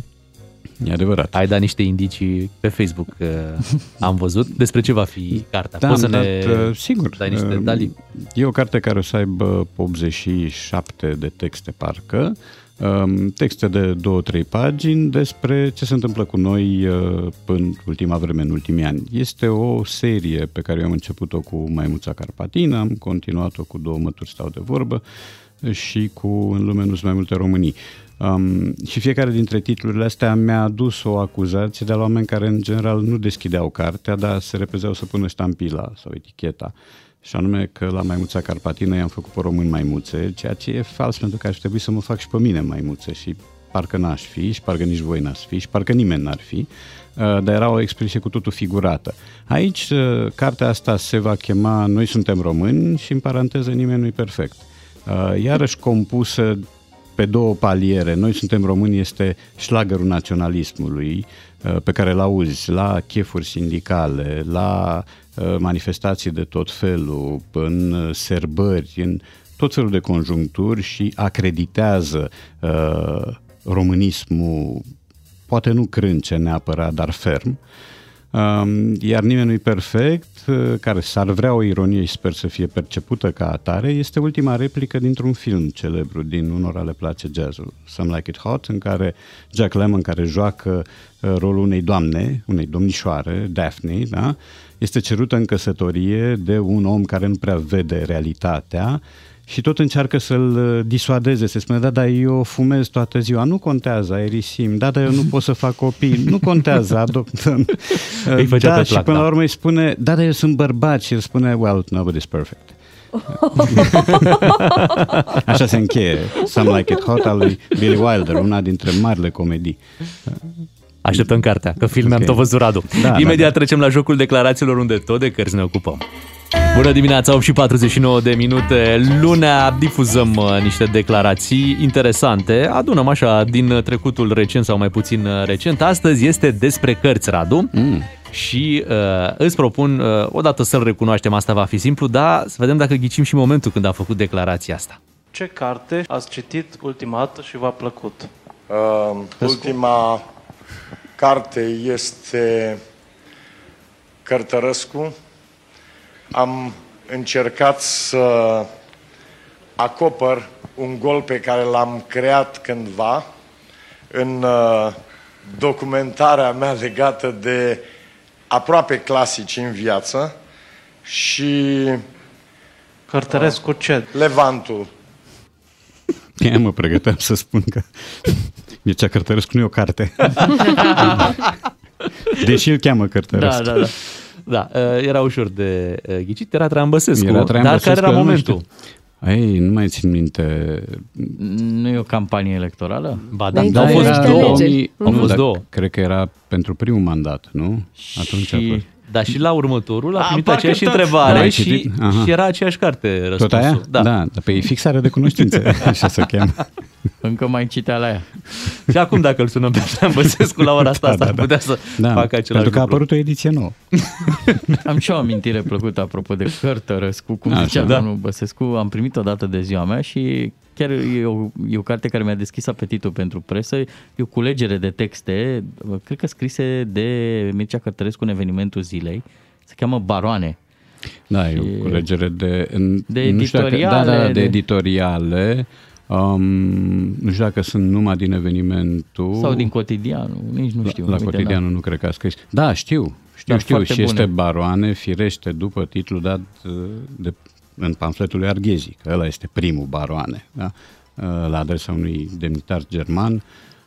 E adevărat. Ai dat niște indicii pe Facebook, uh, am văzut. Despre ce va fi cartea? Da, Poți să am ne dat, uh, sigur. dai niște Uh, detalii? E o carte care o să aibă 87 de texte, parcă. Um, Texte de 2-3 pagini despre ce se întâmplă cu noi uh, în ultima vreme, în ultimii ani. Este o serie pe care eu am început-o cu Maimuța Carpatina, am continuat-o cu Două mături stau de vorbă și cu În lume nu sunt mai multe Românii. Um, și fiecare dintre titlurile astea mi-a adus o acuzație de la oameni care în general nu deschideau cartea, dar se repezeau să pună ștampila sau eticheta. Și anume că la Maimuța Carpatină i-am făcut pe români maimuțe, ceea ce e fals pentru că ar trebui să mă fac și pe mine maimuțe și parcă n-aș fi și parcă nici voi n-ați fi și parcă nimeni n-ar fi, uh, dar era o expresie cu totul figurată. Aici, uh, cartea asta se va chema Noi suntem români și în paranteză nimeni nu-i perfect. Uh, Iarăși compusă pe două paliere. Noi suntem români este șlagărul naționalismului uh, pe care îl auzi la chefuri sindicale, la uh, manifestații de tot felul, în uh, serbări, în tot felul de conjuncturi și acreditează uh, românismul, poate nu crânce neapărat, dar ferm. Um, iar nimeni nu-i perfect, uh, care s-ar vrea o ironie și sper să fie percepută ca atare, este ultima replică dintr-un film celebru din Unora le place jazzul, Some Like It Hot, în care Jack Lemmon, care joacă uh, rolul unei doamne, unei domnișoare, Daphne, da? este cerută în căsătorie de un om care nu prea vede realitatea și tot încearcă să-l uh, disuadeze, să spune, da, dar eu fumez toată ziua, nu contează, aerisim, da, dar eu nu pot să fac copii, nu contează, adoptăm. Îi făcea da, pe și plac, până da. la urmă îi spune, da, dar eu sunt bărbat și el spune, well, nobody's perfect. Așa se încheie Some Like It Hot al lui Billy Wilder, una dintre marile comedii. Așteptăm cartea, că filme am Ok. tot văzut, Radu. Da, Imediat da, trecem la jocul declarațiilor unde tot de cărți ne ocupăm. Bună dimineața, 8 și 49 de minute. Lunea difuzăm uh, niște declarații interesante. Adunăm așa din uh, trecutul recent sau mai puțin uh, recent. Astăzi este despre cărți, Radu. Mm. Și uh, îți propun, uh, odată să-l recunoaștem, asta va fi simplu, dar să vedem dacă ghicim și momentul când a făcut declarația asta. Ce carte ați citit ultima dată și v-a plăcut? Uh, ultima carte este Cărtărescu. Am încercat să acopăr un gol pe care l-am creat cândva în uh, documentarea mea legată de aproape clasici în viață și Cărtărescu ce? Levantul. Ea mă pregăteam să spun că Mircea Cărtărescu nu e o carte. Deși îl cheamă Cărtărescu. Da, da, da. Da, uh, era ușor de uh, ghicit, era Traian Băsescu, Era Traian dar Băsescu, care era nu momentul? știu. Ei, nu mai țin minte. Nu e o campanie electorală? Ba Da, au fost era două. 2000 Au fost da, două. Cred că era pentru primul mandat, nu? Atunci a fost. Da, și la următorul a A, primit parcă aceeași tot. întrebare Da, ai și, citit? Aha. și era aceeași carte Tot răspunsul. aia? Da. da, dar pe e fixare de cunoștințe, așa se cheamă. Încă mai citea la ea. Și acum dacă îl sunăm pe Traian Băsescu la ora asta, Da, asta da, ar da. putea să Da, facă același pentru că a lucru. apărut o ediție nouă. Am și o amintire plăcută apropo de Cărtărescu, cum Așa. zicea Da. domnul Băsescu. Am primit o dată de ziua mea și chiar e o, e o carte care mi-a deschis apetitul pentru presă. E o culegere de texte, cred că scrise de Mircea Cărtărescu în evenimentul zilei. Se cheamă Baroane. Da, e o culegere de... în- De nu știu dacă- editoriale, Da, da, de de- editoriale. Um, nu știu dacă sunt numai din evenimentul... Sau din cotidianul, nici nu știu. La, la Uite, cotidianul nu cred că a scris. Da, știu, știu, Dar știu. foarte Și este bune. Baroane, firește, după titlul dat uh, de, în pamfletul lui Arghezi, că ăla este primul Baroane, da? Uh, la adresa unui demnitar german.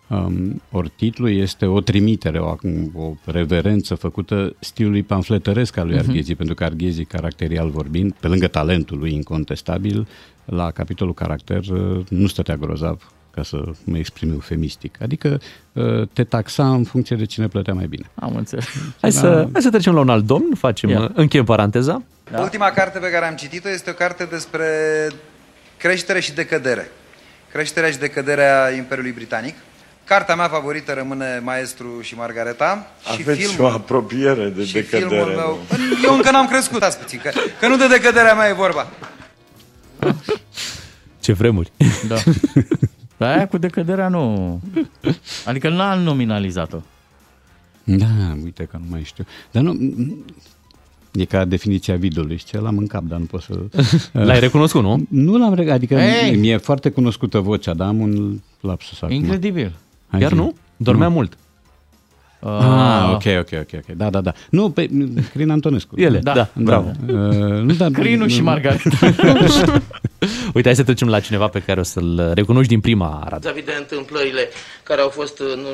Um, ori titlul este o trimitere, o, o reverență făcută stilului pamfletăresc al lui Mhm. Arghezi, pentru că Arghezi, caracterial vorbind, pe lângă talentul lui incontestabil, la capitolul caracter uh, nu stătea grozav ca să mă exprim eufemistic. Adică uh, te taxa în funcție de cine plătea mai bine. Am înțeles. Hai să, hai să trecem la un alt domn, facem, Ia. încheiem paranteza. Da. Ultima carte pe care am citit-o este o carte despre creștere și decădere. Creșterea și decăderea Imperiului Britanic. Cartea mea favorită rămâne Maestru și Margareta. și Aveți filmul, o apropiere de și decădere. filmul meu... Eu încă n-am crescut, stați puțin, că, că nu de decăderea mea e vorba. Ce vremuri. Da. Dar aia cu decăderea nu... Adică n-am nominalizat-o. Da, uite că nu mai știu. Dar nu... E ca definiția vidului, știi, l-am în cap, dar nu pot să... L-ai recunoscut, nu? Nu l-am recunoscut, adică Ei! mi-e foarte cunoscută vocea, dar am un lapsus acum. Incredibil. Hai Chiar zi. nu? Dormea Nu. mult. Ah, ok, ok, ok, ok. Da, da, da. Nu, pe Crin Antonescu. Ele, da, bravo. Uh, nu, da, Crinul și nu- Margareta. Uite, hai să trecem la cineva pe care o să-l recunoști din prima rată. vis de întâmplările care au fost în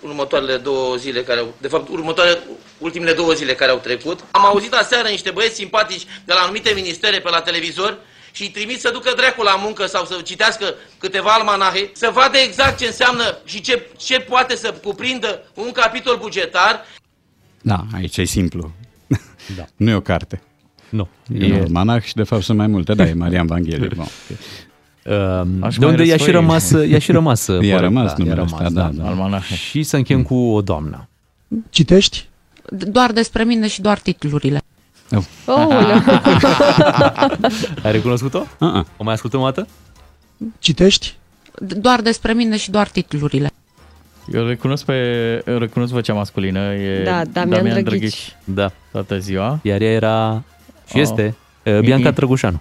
următoarele două zile, care au, de fapt următoarele, ultimele două zile care au trecut. Am auzit aseară niște băieți simpatici de la anumite ministere pe la televizor și îi trimit să ducă dracu la muncă sau să citească câteva almanahe, să vadă exact ce înseamnă și ce, ce poate să cuprindă un capitol bugetar Da, aici e simplu. Da. Nu e o carte. Nu. E, e un almanac și de fapt sunt mai multe. Da, e Marian Vanghelie. Bon. Uh, Aș de mai unde i-a și răsfoi. rămas, i-a și rămas, I-a corect, rămas da, numele i-a ăsta, rămas, da, da. Almanahe. Și să încheiem cu o doamnă. Citești? Doar despre mine și doar titlurile. Oh, Ai recunoscut-o? Uh-uh. O mai ascultăm o dată? Citești? Doar despre mine și doar titlurile. Eu recunosc pe eu recunosc vocea masculină, e Da, Damian Drăghici. Da. Toată ziua. Iar ea era și Oh. este uh, Bianca Mhm. Trăgușanu.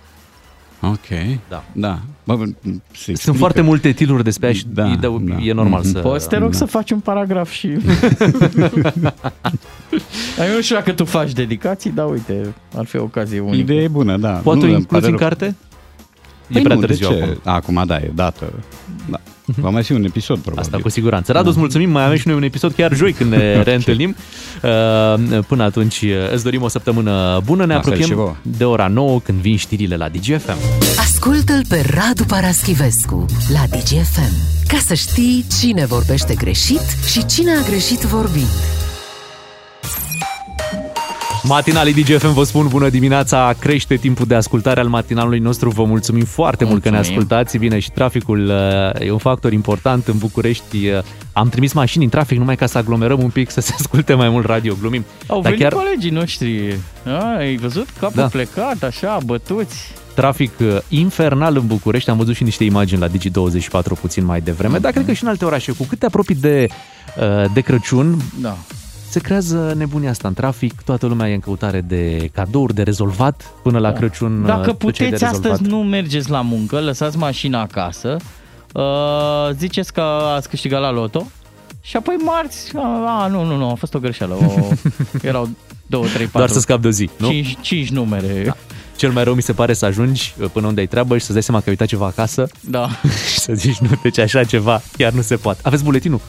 Ok. Da. Da. Bă, bă, se Sunt explică. foarte multe titluri despre ea și Da, e, de, da. e normal Mhm. să... Poți să te rog Da. să faci un paragraf și... Dar eu nu știu dacă tu faci dedicații, dar uite, ar fi o ocazie unică. Ideea e bună, da. Poate o îmi incluzi pare în rău. carte? Păi e prea nu, de târziu ce? acum. Acum, da, e dată. Da. Va mai fi un episod, probabil. Asta cu siguranță. Radu, îți mulțumim, mai avem și noi un episod chiar joi când ne reîntâlnim. Uh, Până atunci uh, îți dorim o săptămână bună. Ne La fel și apropiem vouă. de ora 9 când vin știrile la DGFM. Ascultă-l pe Radu Paraschivescu la DGFM ca să știi cine vorbește greșit și cine a greșit vorbind. Matinalii DGFM vă spun bună dimineața, crește timpul de ascultare al matinalului nostru, vă mulțumim foarte mult că ne Mulțumim. ascultați, bine și traficul uh, e un factor important în București, uh, am trimis mașini în trafic numai ca să aglomerăm un pic, să se asculte mai mult radio, glumim. Au Dar venit chiar colegii noștri. A, ai văzut? Capul Da. plecat, așa, bătuți. trafic uh, infernal în București, am văzut și niște imagini la Digi24 puțin mai devreme, dar cred că și în alte orașe, cu cât te apropii de uh, de Crăciun, Da. Se creează nebunia asta în trafic, toată lumea e în căutare de cadouri, de rezolvat până la Crăciun. uh, Dacă tot ce ai de puteți astăzi rezolvat. nu mergeți la muncă, lăsați mașina acasă, uh, ziceți că ați câștigat la loto și apoi marți, a, a nu, nu, nu, a fost o greșeală. O, erau 2, 3, 4, Doar să scapi de o zi, nu? 5, 5 numere. Da. Cel mai rău mi se pare să ajungi uh, până unde ai treabă și să-ți dai seama că ai uitat ceva acasă Da. și să zici, nu, deci așa ceva chiar nu se poate. Aveți buletinul?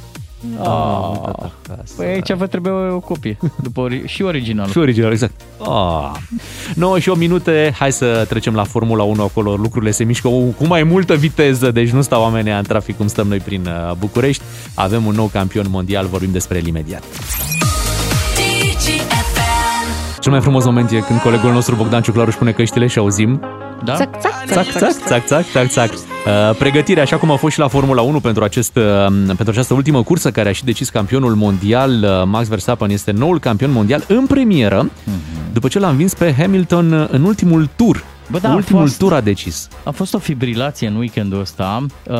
Ah, păi aici vă trebuie o copie, după ori, și originalul. Și original, exact. Ah. 9 și 8 minute, hai să trecem la Formula 1 acolo, lucrurile se mișcă cu cu mai multă viteză, deci nu stau oamenii în trafic cum stăm noi prin uh, București. Avem un nou campion mondial, vorbim despre el imediat. Cel mai frumos moment e când colegul nostru Bogdan Ciuclaru își pune căștile și auzim Da? Țac, țac, Țac, țac, țac, țac, țac, țac. Uh, pregătire, așa cum a fost și la Formula 1 pentru, acest, uh, pentru această ultimă cursă care a și decis campionul mondial, uh, Max Verstappen este noul campion mondial în premieră, după ce l-a învins pe Hamilton uh, în ultimul tur. Bă, da, a ultimul fost- tur a decis. A fost o fibrilație în weekendul ăsta uh,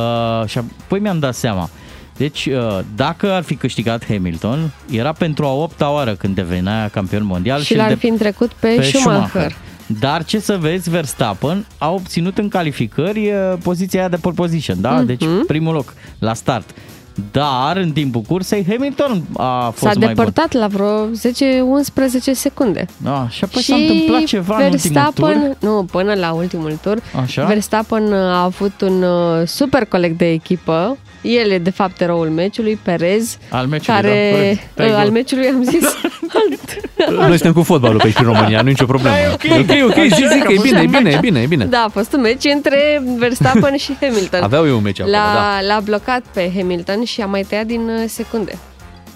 și apoi mi-am dat seama. Deci, uh, dacă ar fi câștigat Hamilton, era pentru a opta oară când devenea campion mondial. Și îl l-ar de- fi întrecut pe, pe Schumacher. Dar ce să vezi, Verstappen a obținut în calificări uh, poziția aia de pole position, da? Mhm. Deci primul loc la start. Dar în timpul cursei Hamilton a fost S-a mai bun. depărtat la vreo 10-11 secunde. Da, și apoi s-a întâmplat ceva în ultimul Verstappen, tur. nu, până la ultimul tur, Așa? Verstappen a avut un uh, super coleg de echipă. El e de fapt eroul meciului, Perez, Al meciului, care da, corect. Dai uh, gol. al meciului am zis Noi suntem cu fotbalul pe aici în România, nu e nicio problemă. Da, e ok. ok, ok, zi, zi că e bine, e bine, e bine, e bine. Da, a fost un meci între Verstappen și Hamilton. Aveau eu un meci acolo, l-a, da. L-a blocat pe Hamilton și a mai tăiat din uh, secunde.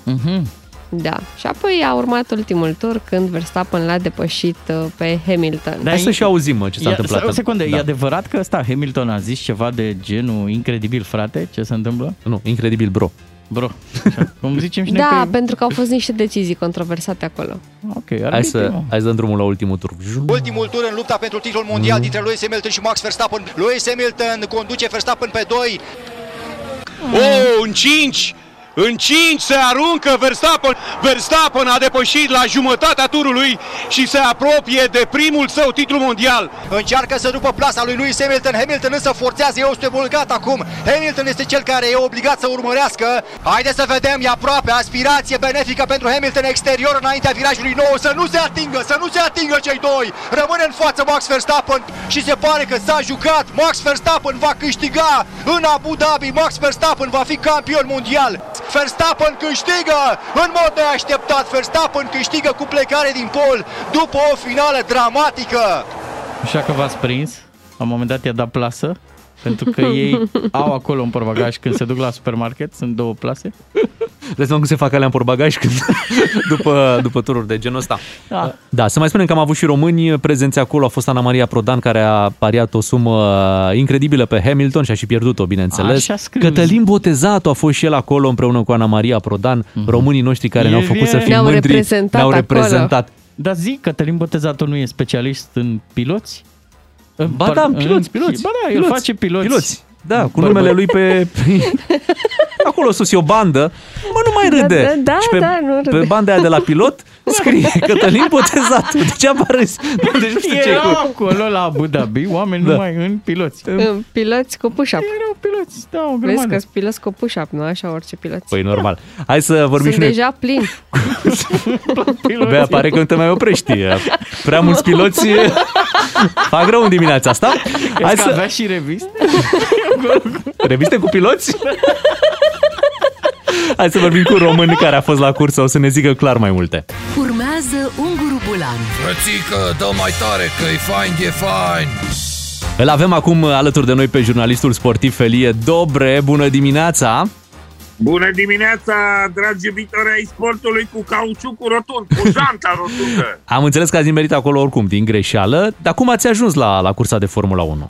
Mhm. Da. Și apoi a urmat ultimul tur când Verstappen l-a depășit uh, pe Hamilton. Hai să și auzim mă, ce s-a Ia- întâmplat. O secundă, Da. e adevărat că ăsta Hamilton a zis ceva de genul incredibil, frate? Ce se întâmplă? Nu, incredibil, bro. Bro. Așa, Cum zicem și noi Da, că... pentru că au fost niște decizii controversate acolo. Ok, Hai să, hai să dăm drumul la ultimul tur. Ultimul tur în lupta pentru titlul mondial dintre Lewis Hamilton și Max Verstappen. Lewis Hamilton conduce Verstappen pe 2. Oh, în 5! În 5 se aruncă Verstappen. Verstappen a depășit la jumătatea turului și se apropie de primul său titlu mondial. Încearcă să rupă plasa lui Lewis Hamilton. Hamilton însă forțează, e este bulgat acum. Hamilton este cel care e obligat să urmărească. Haideți să vedem, e aproape. Aspirație benefică pentru Hamilton exterior înaintea virajului nou. Să nu se atingă, să nu se atingă cei doi. Rămâne în față Max Verstappen și se pare că s-a jucat. Max Verstappen va câștiga în Abu Dhabi. Max Verstappen va fi campion mondial. Verstappen câștigă în mod neașteptat. Verstappen câștigă cu plecare din pol după o finală dramatică. Așa că v-ați prins, la un moment dat i-a dat plasă, pentru că ei au acolo un portbagaj când se duc la supermarket, sunt două plase. Deci cum se fac alea în portbagaj când, după, după tururi de genul ăsta. Da. Da, să mai spunem că am avut și români prezenți acolo. A fost Ana Maria Prodan care a pariat o sumă incredibilă pe Hamilton și a și pierdut-o, bineînțeles. Așa scriu. Cătălin Botezatu a fost și el acolo împreună cu Ana Maria Prodan. Românii noștri care ne-au El făcut să e- fim Ne-au mândri. reprezentat ne-au acolo. reprezentat. Dar zi, Cătălin Botezatu nu e specialist în piloți? Ba da, în piloți, piloți. Ba da, el piloți, face piloți. piloți. Da, cu Bărbă- numele lui pe... Acolo sus e o bandă. Mă, nu mai râde. Da, da, și pe, da, nu râde. pe banda aia de la pilot scrie Cătălin Botezatu. Degeaba râzi. Deci nu știu ce e Erau cu... acolo la Abu Dhabi oameni Da. numai în piloți. În Piloți cu push-up. Erau piloți, da, o Vezi grămadă. că sunt piloți cu push-up, nu așa orice piloți. Păi normal. Hai să vorbim Sunt și noi. deja plini. Bea, pare că nu te mai oprești. Prea mulți piloți fac rău în dimineața asta. Hai Hai să... să... avea și reviste? Reviste cu piloți? Hai să vorbim cu români care a fost la cursă, o să ne zică clar mai multe. Urmează Unguru Bulan Frățică, dă mai tare că e fain, e fain. Îl avem acum alături de noi pe jurnalistul sportiv Felie Dobre. Bună dimineața! Bună dimineața, dragi iubitori ai sportului cu cauciucul rotund, cu janta rotundă. Am înțeles că ați nimerit acolo oricum din greșeală, dar cum ați ajuns la, la cursa de Formula 1?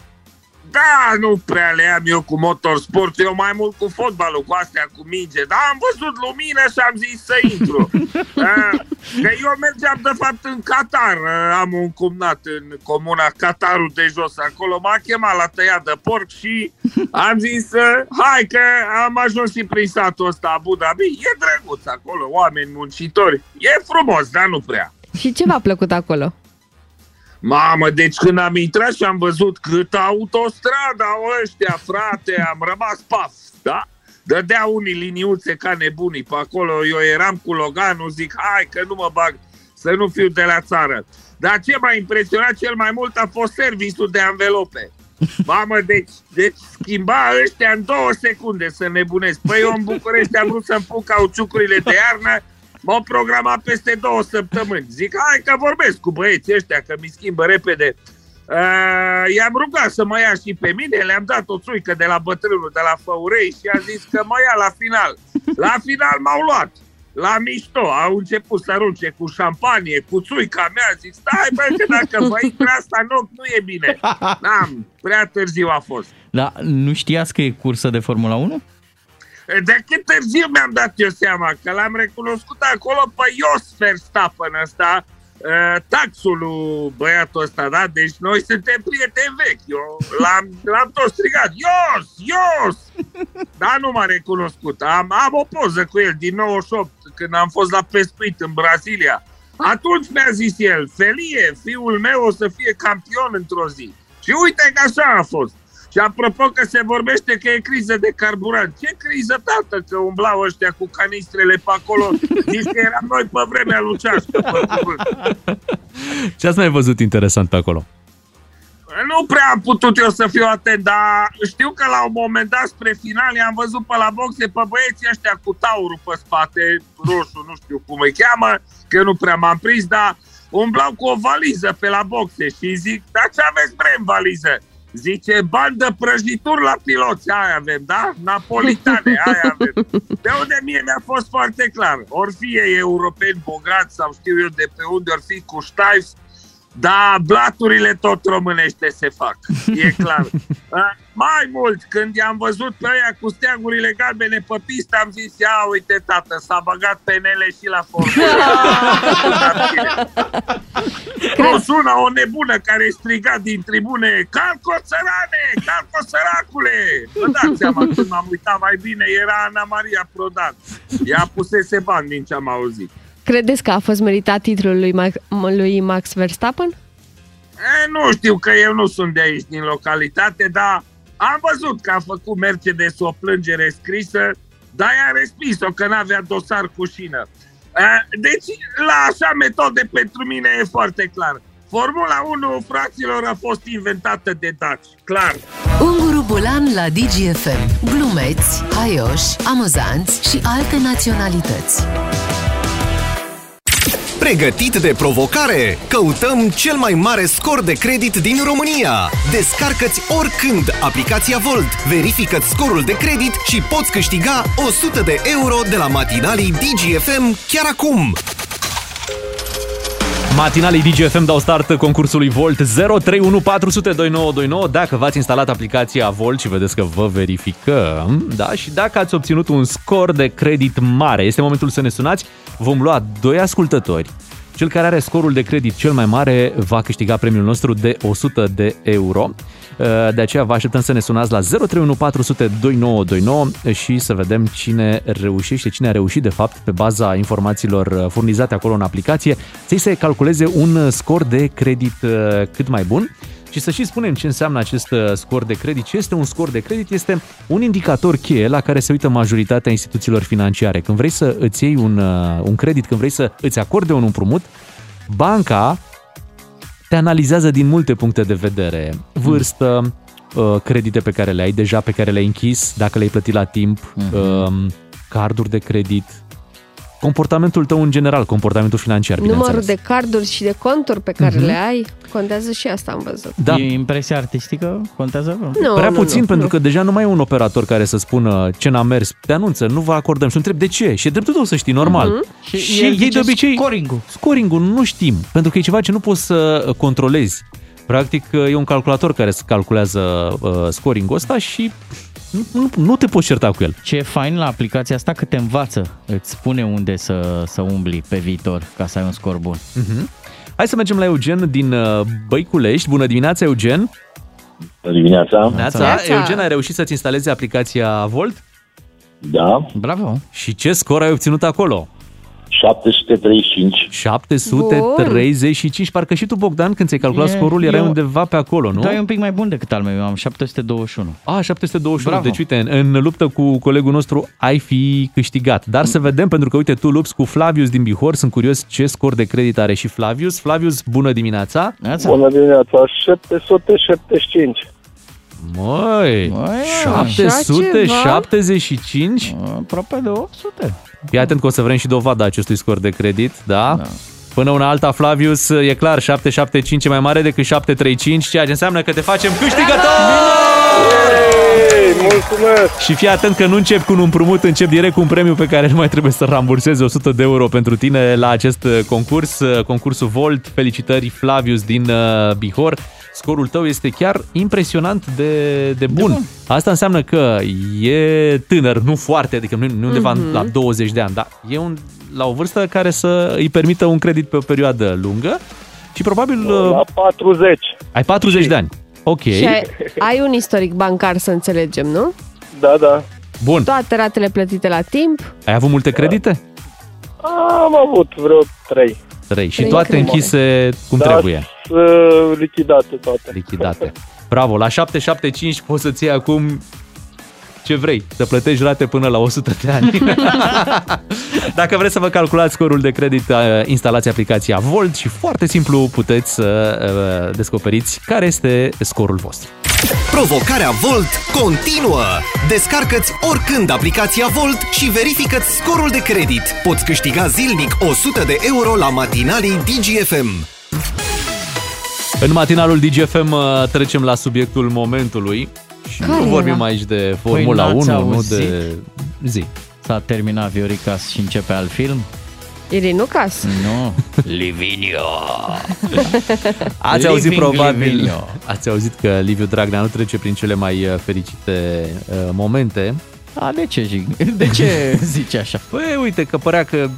Da, nu prea le am eu cu motorsport, eu mai mult cu fotbalul, cu astea, cu minge. Dar am văzut lumină și am zis să intru. Uh, Că eu mergeam, de fapt, în Qatar. Uh, Am un cumnat în comuna Qatarul de jos. Acolo m-a chemat la tăiat de porc și am zis, uh, hai că am ajuns și prin satul ăsta, Abu Dhabi. E drăguț acolo, oameni muncitori. E frumos, dar nu prea. Și ce v-a plăcut acolo? Mamă, deci când am intrat și am văzut cât autostrada au ăștia, frate, am rămas paf, da? Dădea unii liniuțe ca nebunii pe acolo, eu eram cu Loganul, zic, hai că nu mă bag, să nu fiu de la țară. Dar ce m-a impresionat cel mai mult a fost serviciul de anvelope. Mamă, deci, deci schimba ăștia în două secunde să nebunesc. Păi eu în București am vrut să-mi pun cauciucurile de iarnă, m-au programat peste două săptămâni. Zic, hai că vorbesc cu băieții ăștia, că mi schimbă repede. Uh, i-am rugat să mă ia și pe mine, le-am dat o țuică de la bătrânul de la Făurei și a zis că mă ia la final. La final m-au luat. La mișto, au început să arunce cu șampanie, cu țuica mea, zic, stai bă, că dacă vă intră asta în ochi, nu e bine. N-am, prea târziu a fost. Da, nu știați că e cursă de Formula 1? De cât târziu mi-am dat eu seama că l-am recunoscut acolo pe Jos Verstappen ăsta, uh, taxul lui băiatul ăsta, da? Deci noi suntem prieteni vechi. Eu l-am, l-am tot strigat, Ios, Ios! Dar nu m-a recunoscut. Am, am o poză cu el din 98, când am fost la pescuit în Brazilia. Atunci mi-a zis el, Felie, fiul meu o să fie campion într-o zi. Și uite că așa a fost. Și apropo că se vorbește că e criză de carburant. Ce criză, tată, că umblau ăștia cu canistrele pe acolo? Zici că eram noi pe vremea lui Ceașcă, pe cuvânt. Ce ați mai văzut interesant pe acolo? Nu prea am putut eu să fiu atent, dar știu că la un moment dat spre final i-am văzut pe la boxe pe băieții ăștia cu taurul pe spate, roșu, nu știu cum îi cheamă, că nu prea m-am prins, dar umblau cu o valiză pe la boxe și zic, dar ce aveți bre în valiză? Zice, bani de prăjituri la piloți, aia avem, da? Napolitane, aia avem. De unde mie mi-a fost foarte clar. Ori fie europeni bogați sau știu eu de pe unde, ori fi cu ștaif, dar blaturile tot românește se fac, e clar. A, Mai mult, când i-am văzut pe aia cu steagurile galbene pe pistă, am zis, ia uite tată, s-a băgat penele și la formulă. Plus una, o nebună care striga din tribune, calco țărane, calco săracule! Vă dați seama, când m-am uitat mai bine, era Ana Maria Prodan. Ea pusese bani din ce am auzit. Credeți că a fost meritat titlul lui, Max, lui Max Verstappen? E, nu știu că eu nu sunt de aici, din localitate, dar am văzut că a făcut Mercedes o plângere scrisă, dar i-a respins-o că n-avea dosar cu șină. E, Deci, la așa metode, pentru mine e foarte clar. Formula 1, fraților, a fost inventată de daci, clar. Unguru Bulan la DGFM. Glumeți, haioși, amuzanți și alte naționalități. Pregătit de provocare? Căutăm cel mai mare scor de credit din România. Descarcă-ți oricând aplicația Volt, verifică scorul de credit și poți câștiga 100 de euro de la matinalii DGFM chiar acum. Matinalii DGFM dau start concursului Volt 031402929 Dacă v-ați instalat aplicația Volt și vedeți că vă verificăm da? Și dacă ați obținut un scor de credit mare Este momentul să ne sunați Vom lua doi ascultători cel care are scorul de credit cel mai mare va câștiga premiul nostru de 100 de euro. De aceea vă așteptăm să ne sunați la 031402929 și să vedem cine reușește, cine a reușit de fapt pe baza informațiilor furnizate acolo în aplicație să-i se calculeze un scor de credit uh, cât mai bun. Și să și spunem ce înseamnă acest uh, scor de credit. Ce este un scor de credit? Este un indicator cheie la care se uită majoritatea instituțiilor financiare. Când vrei să îți iei un, uh, un credit, când vrei să îți acorde un împrumut, banca te analizează din multe puncte de vedere. Vârstă, uh, credite pe care le ai deja, pe care le-ai închis, dacă le-ai plătit la timp, um, carduri de credit, comportamentul tău în general, comportamentul financiar, Numărul bineînțeles. de carduri și de conturi pe care Mhm. le ai, contează și asta am văzut. Da. E impresia artistică? Contează? Nu, Prea nu, puțin, nu, pentru nu. că deja nu mai e un operator care să spună ce n-a mers, te anunță, nu vă acordăm și întreb de ce. Și e dreptul tău să știi, normal. Mhm. Și și el ei zice de obicei... scoring-ul. Scoring-ul nu știm, pentru că e ceva ce nu poți să controlezi. Practic e un calculator care îți calculează uh, scoring-ul ăsta și nu, nu, nu te poți certa cu el. Ce e fain la aplicația asta că te învață, îți spune unde să, să umbli pe viitor ca să ai un scor bun. Uh-huh. Hai să mergem la Eugen din uh, Băiculești. Bună dimineața, Eugen! Bună dimineața! Neața. Eugen, ai reușit să-ți instalezi aplicația Volt? Da. Bravo! Și ce scor ai obținut acolo? 735. 735. Parcă și tu, Bogdan, când ți-ai calculat E- scorul, erai eu- undeva pe acolo, nu? Da, e un pic mai bun decât al meu, eu am 721. A, 721. Bravo. Deci, uite, în, în luptă cu colegul nostru ai fi câștigat. Dar să vedem, pentru că, uite, tu lupți cu Flavius din Bihor. Sunt curios ce scor de credit are și Flavius. Flavius, bună dimineața! Bună dimineața, 775. Măi, Măi, 775? Aproape de 800. Fii atent că o să vrem și dovada acestui scor de credit, da? da. Până una alta, Flavius, e clar, 775 e mai mare decât 735, ceea ce înseamnă că te facem câștigător! Mulțumesc! Și fii atent că nu începi cu un împrumut, încep direct cu un premiu pe care nu mai trebuie să rambursezi 100 de euro pentru tine la acest uh, concurs, uh, concursul Volt. Felicitări Flavius din uh, Bihor. Scorul tău este chiar impresionant de, de bun. De bun. Asta înseamnă că e tânăr, nu foarte, adică nu, nu undeva Mhm. la 20 de ani, dar e un, la o vârstă care să îi permită un credit pe o perioadă lungă și probabil... La 40. Ai 40 de ani. Ok. Și ai, ai un istoric bancar, să înțelegem, nu? Da, da. Bun. Toate ratele plătite la timp. Ai avut multe credite? Am avut vreo 3. 3. Și Trei toate credite. închise cum da, trebuie. S- lichidate toate. Lichidate. Bravo, la 775 poți să-ți iei acum ce vrei, să plătești rate până la 100 de ani. Dacă vreți să vă calculați scorul de credit, uh, instalați aplicația Volt și foarte simplu puteți să uh, descoperiți care este scorul vostru. Provocarea Volt continuă! Descarcă-ți oricând aplicația Volt și verifică scorul de credit. Poți câștiga zilnic 100 de euro la matinalii DGFM. În matinalul DGFM uh, trecem la subiectul momentului și Care nu vorbim era? aici de Formula Păi n-ați 1, nu auzit? de zi. S-a terminat Vioricas și începe alt film? Irinu Cas. Nu. Livinio. Ați auzit Living probabil, Livinio. ați auzit că Liviu Dragnea nu trece prin cele mai uh, fericite uh, momente. A, de ce, zic? De ce zici așa? Păi uite că părea că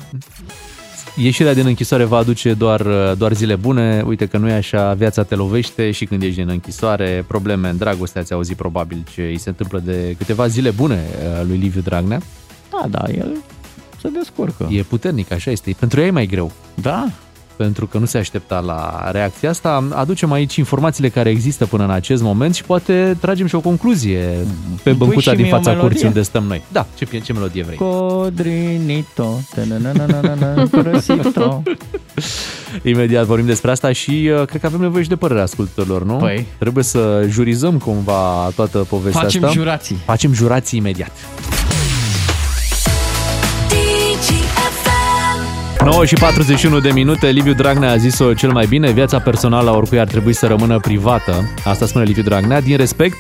ieșirea din închisoare va aduce doar, uh, doar zile bune. Uite că nu e așa, viața te lovește și când ești din închisoare, probleme în dragoste, ați auzit probabil ce îi se întâmplă de câteva zile bune uh, lui Liviu Dragnea. Da, da, el se descurcă. E puternic, așa este. Pentru ea e mai greu. Da. Pentru că nu se aștepta la reacția asta. Aducem aici informațiile care există până în acest moment și poate tragem și o concluzie pe Îmi pui băncuța și din mie o fața melodie? curții unde stăm noi. Da, ce, ce melodie vrei? Codrinito. Ta-na-na-na-na-na, Crăsito. Imediat vorbim despre asta și uh, cred că avem nevoie și de părerea ascultătorilor, nu? Păi. Trebuie să jurizăm cumva toată povestea Facem asta. jurații. Facem jurații imediat. 9 și 41 de minute, Liviu Dragnea a zis-o cel mai bine, viața personală a oricui ar trebui să rămână privată. Asta spune Liviu Dragnea, din respect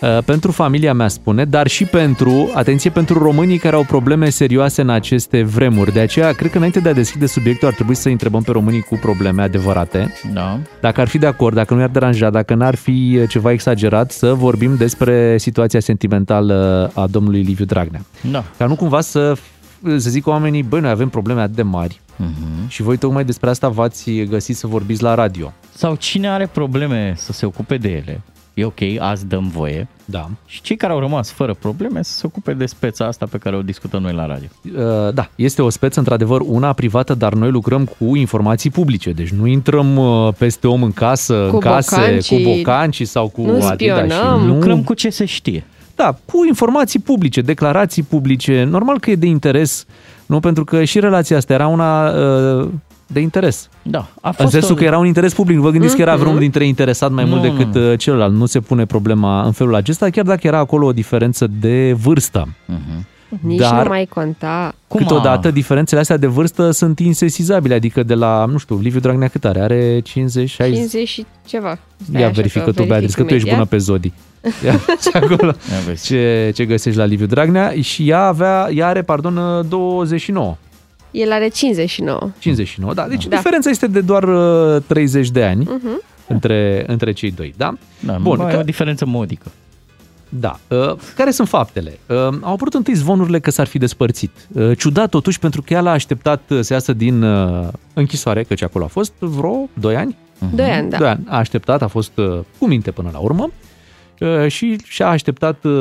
uh, pentru familia mea spune, dar și pentru, atenție, pentru românii care au probleme serioase în aceste vremuri. De aceea, cred că înainte de a deschide subiectul, ar trebui să întrebăm pe românii cu probleme adevărate. Da. Dacă ar fi de acord, dacă nu i-ar deranja, dacă n-ar fi ceva exagerat, să vorbim despre situația sentimentală a domnului Liviu Dragnea. Da. Ca nu cumva să, să zic oamenii, băi, noi avem probleme atât de mari Mhm. și voi tocmai despre asta v-ați găsit să vorbiți la radio. Sau cine are probleme să se ocupe de ele. E ok, azi dăm voie. Da. Și cei care au rămas fără probleme să se ocupe de speța asta pe care o discutăm noi la radio. Uh, Da, este o speță, într-adevăr, una privată, dar noi lucrăm cu informații publice. Deci nu intrăm uh, peste om în casă, Cu în case, bocancii, cu bocancii sau cu nu Adidas. Și spionăm. nu... Lucrăm cu ce se știe. Da, cu informații publice, declarații publice. Normal că e de interes, nu? Pentru că și relația asta era una uh, de interes. Da, a În fost sensul o- că era un interes public. Vă gândiți că era Mhm. vreunul dintre ei interesat mai mult Nu, decât nu. uh, celălalt. Nu se pune problema în felul acesta, chiar dacă era acolo o diferență de vârstă. Nici Dar- nu mai conta. Câteodată diferențele astea de vârstă sunt insesizabile, adică de la, nu știu, Liviu Dragnea cât are? Are 50, 60? 50 și ceva. Stai Ia așa verifică că tu, Beatrice, că tu ești imediat. bună pe zodii. Ia, ce acolo, ce, ce găsești la Liviu Dragnea și ea avea, ea are, pardon, 29. El are 59. 59, da. Deci Da. diferența este de doar uh, 30 de ani. Mhm. între, între cei doi, da? Da, Bun, mai că- e o diferență modică. Da. Uh, care sunt faptele? Uh, au apărut întâi zvonurile că s-ar fi despărțit. Uh, ciudat totuși pentru că el a așteptat uh, să iasă din uh, închisoare, căci acolo a fost vreo 2 ani. Doi ani, da. Doi ani. A așteptat, a fost uh, cu minte până la urmă uh, și și-a așteptat uh,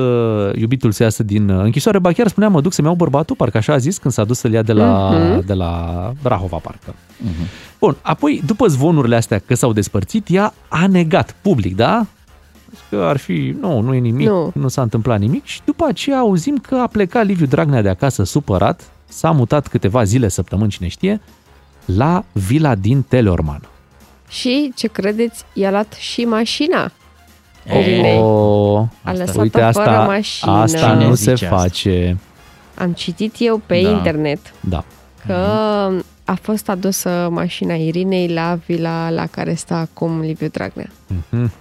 iubitul să iasă din uh, închisoare. Ba chiar spunea, mă duc să-mi iau bărbatul, parcă așa a zis, când s-a dus să-l ia de la, Mhm. de la Rahova, parcă. Bun, apoi, după zvonurile astea că s-au despărțit, ea a negat public, da? Că ar fi, nu, nu e nimic, nu. Nu. nu s-a întâmplat nimic și după aceea auzim că a plecat Liviu Dragnea de acasă supărat, s-a mutat câteva zile, săptămâni, cine știe, la vila din Teleorman. Și, ce credeți, i-a luat și mașina. Irinei. Oh, A lăsat-o uite, fără asta, mașină. asta Cine nu se zice asta? face. Am citit eu pe Da. internet Da. că a fost adusă mașina Irinei la vila la care stă acum Liviu Dragnea. Mhm.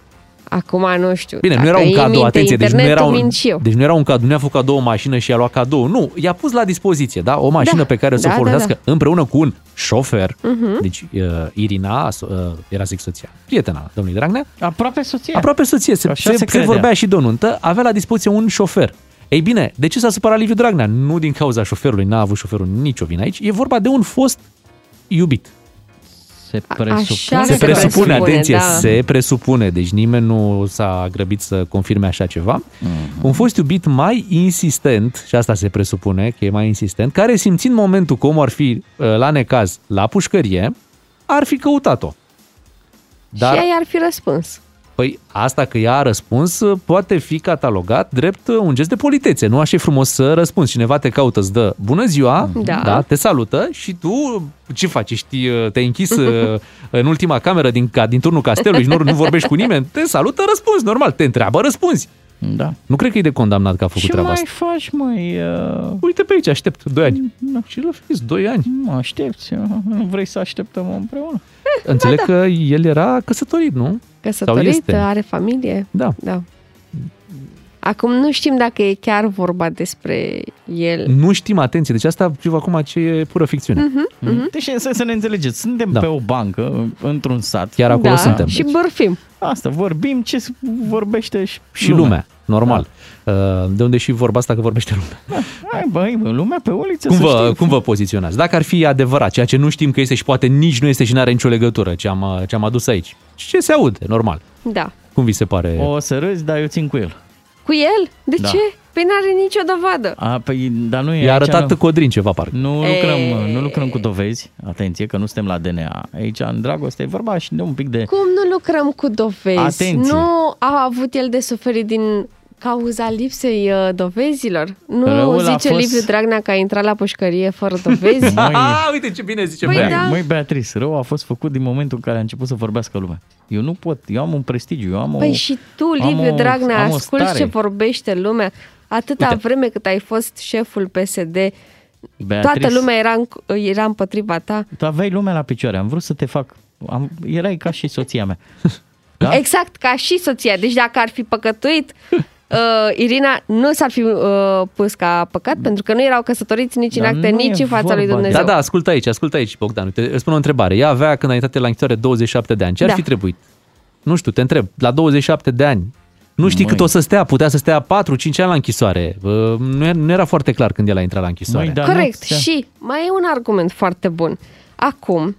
Acum nu știu. Bine, nu dacă era un îi cadou, minte atenție, deci nu internetul, era un, mint și eu. deci nu era un cadou, nu a făcut cadou o mașină și a luat cadou. Nu, i-a pus la dispoziție, da, o mașină Da, pe care să da, o da, folosească da. împreună cu un șofer. Mhm. Deci uh, Irina uh, era zic soția, prietena domnului Dragnea. Aproape soție. Aproape soție, se, Așa se, se se credea. vorbea și de o nuntă, avea la dispoziție un șofer. Ei bine, de ce s-a supărat Liviu Dragnea? Nu din cauza șoferului, n-a avut șoferul nicio vină aici, e vorba de un fost iubit. Se Așa Se se presupune, presupune, atenție, da. se presupune, deci nimeni nu s-a grăbit să confirme așa ceva. Mhm. Un fost iubit mai insistent, și asta se presupune că e mai insistent, care simțind momentul că omul ar fi uh, la necaz la pușcărie, ar fi căutat-o. Dar... Și ea i-ar fi răspuns. Păi asta că ea a răspuns uh, poate fi catalogat drept uh, un gest de politețe. Nu așa e frumos să răspunzi. Cineva te caută, îți dă bună ziua, Da. da, te salută și tu ce faci? Ești, uh, te-ai închis uh, în ultima cameră din, ca, din turnul castelului și nu, nu vorbești cu nimeni? Te salută, răspunzi, normal. Te întreabă, răspunzi. Da. Nu cred că e de condamnat că a făcut Ce treaba mai asta. faci, măi? Uh... Uite pe aici, aștept 2 ani. Și l-a fix 2 ani. Mă aștepți, uh, nu vrei să așteptăm împreună? Înțeleg că el era căsătorit, nu? Sau Căsătorit, este? are familie. Da. da. Acum nu știm dacă e chiar vorba despre el. Nu știm, atenție, deci asta știu acum ce e pură ficțiune. Mhm, mhm. Deci să, să ne înțelegeți, suntem Da. pe o bancă, într-un sat. Chiar acolo da, suntem. și bârfim. Asta, vorbim ce vorbește și, Și lumea, normal. Uh, De unde și vorba asta că vorbește lumea. Hai, băi, bă, lumea pe uliță Cum să vă, știți. cum vă poziționați? Dacă ar fi adevărat, ceea ce nu știm că este și poate nici nu este și nu are nicio legătură ce am, uh, ce am adus aici. Și ce se aude, normal. Da. Cum vi se pare? O să râzi, dar eu țin cu el. Cu el? De Da. ce? Păi n-are nicio dovadă. A, păi, dar nu e I-a aici, arătat nu, Codrin ceva, parcă. nu, E- lucrăm, nu lucrăm cu dovezi, atenție că nu suntem la DNA. Aici, în dragoste, e vorba și de un pic de... Cum nu lucrăm cu dovezi? Atenție. Nu a avut el de suferit din cauza lipsei uh, dovezilor? Nu Răul a zice fost- Liviu Dragnea că a intrat la pușcărie fără dovezi? Măi, Ah, uite ce bine zice Păi Bea. da. Măi, Beatrice, rău a fost făcut din momentul în care a început să vorbească lumea. Eu nu pot, eu am un prestigiu, eu am o... Păi și tu, am Liviu o- Dragnea, am o asculti stare. ce vorbește lumea. Atâta Uite. vreme cât ai fost șeful PSD, Beatrice, toată lumea era, în, era împotriva ta. Tu aveai lumea la picioare, am vrut să te fac... Am, erai ca și soția mea. Da? Exact, ca și soția. Deci dacă ar fi păcătuit, uh, Irina nu s-ar fi uh, pus ca păcat, pentru că nu erau căsătoriți nici în Dar acte, nu nici e în fața vorba lui de- Dumnezeu. Da, da, ascultă aici, ascultă aici, Bogdan. Uite, îți spun o întrebare. Ea avea, când a intrat la închisoare, 27 de ani. Ce ar Da. fi trebuit? Nu știu, te întreb. La 27 de ani, nu știi Măi. cât o să stea, putea să stea 4-5 ani la închisoare. Uh, Nu era, nu era foarte clar când el a intrat la închisoare. Măi, da. Corect. nu- Și mai e un argument foarte bun. Acum,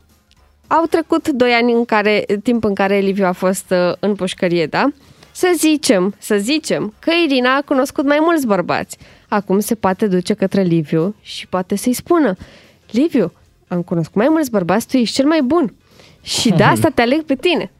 au trecut doi ani în care, timp în care Liviu a fost uh, în pușcărie, da? Să zicem, să zicem că Irina a cunoscut mai mulți bărbați. Acum se poate duce către Liviu și poate să-i spună Liviu, am cunoscut mai mulți bărbați, tu ești cel mai bun. Și de asta te aleg pe tine.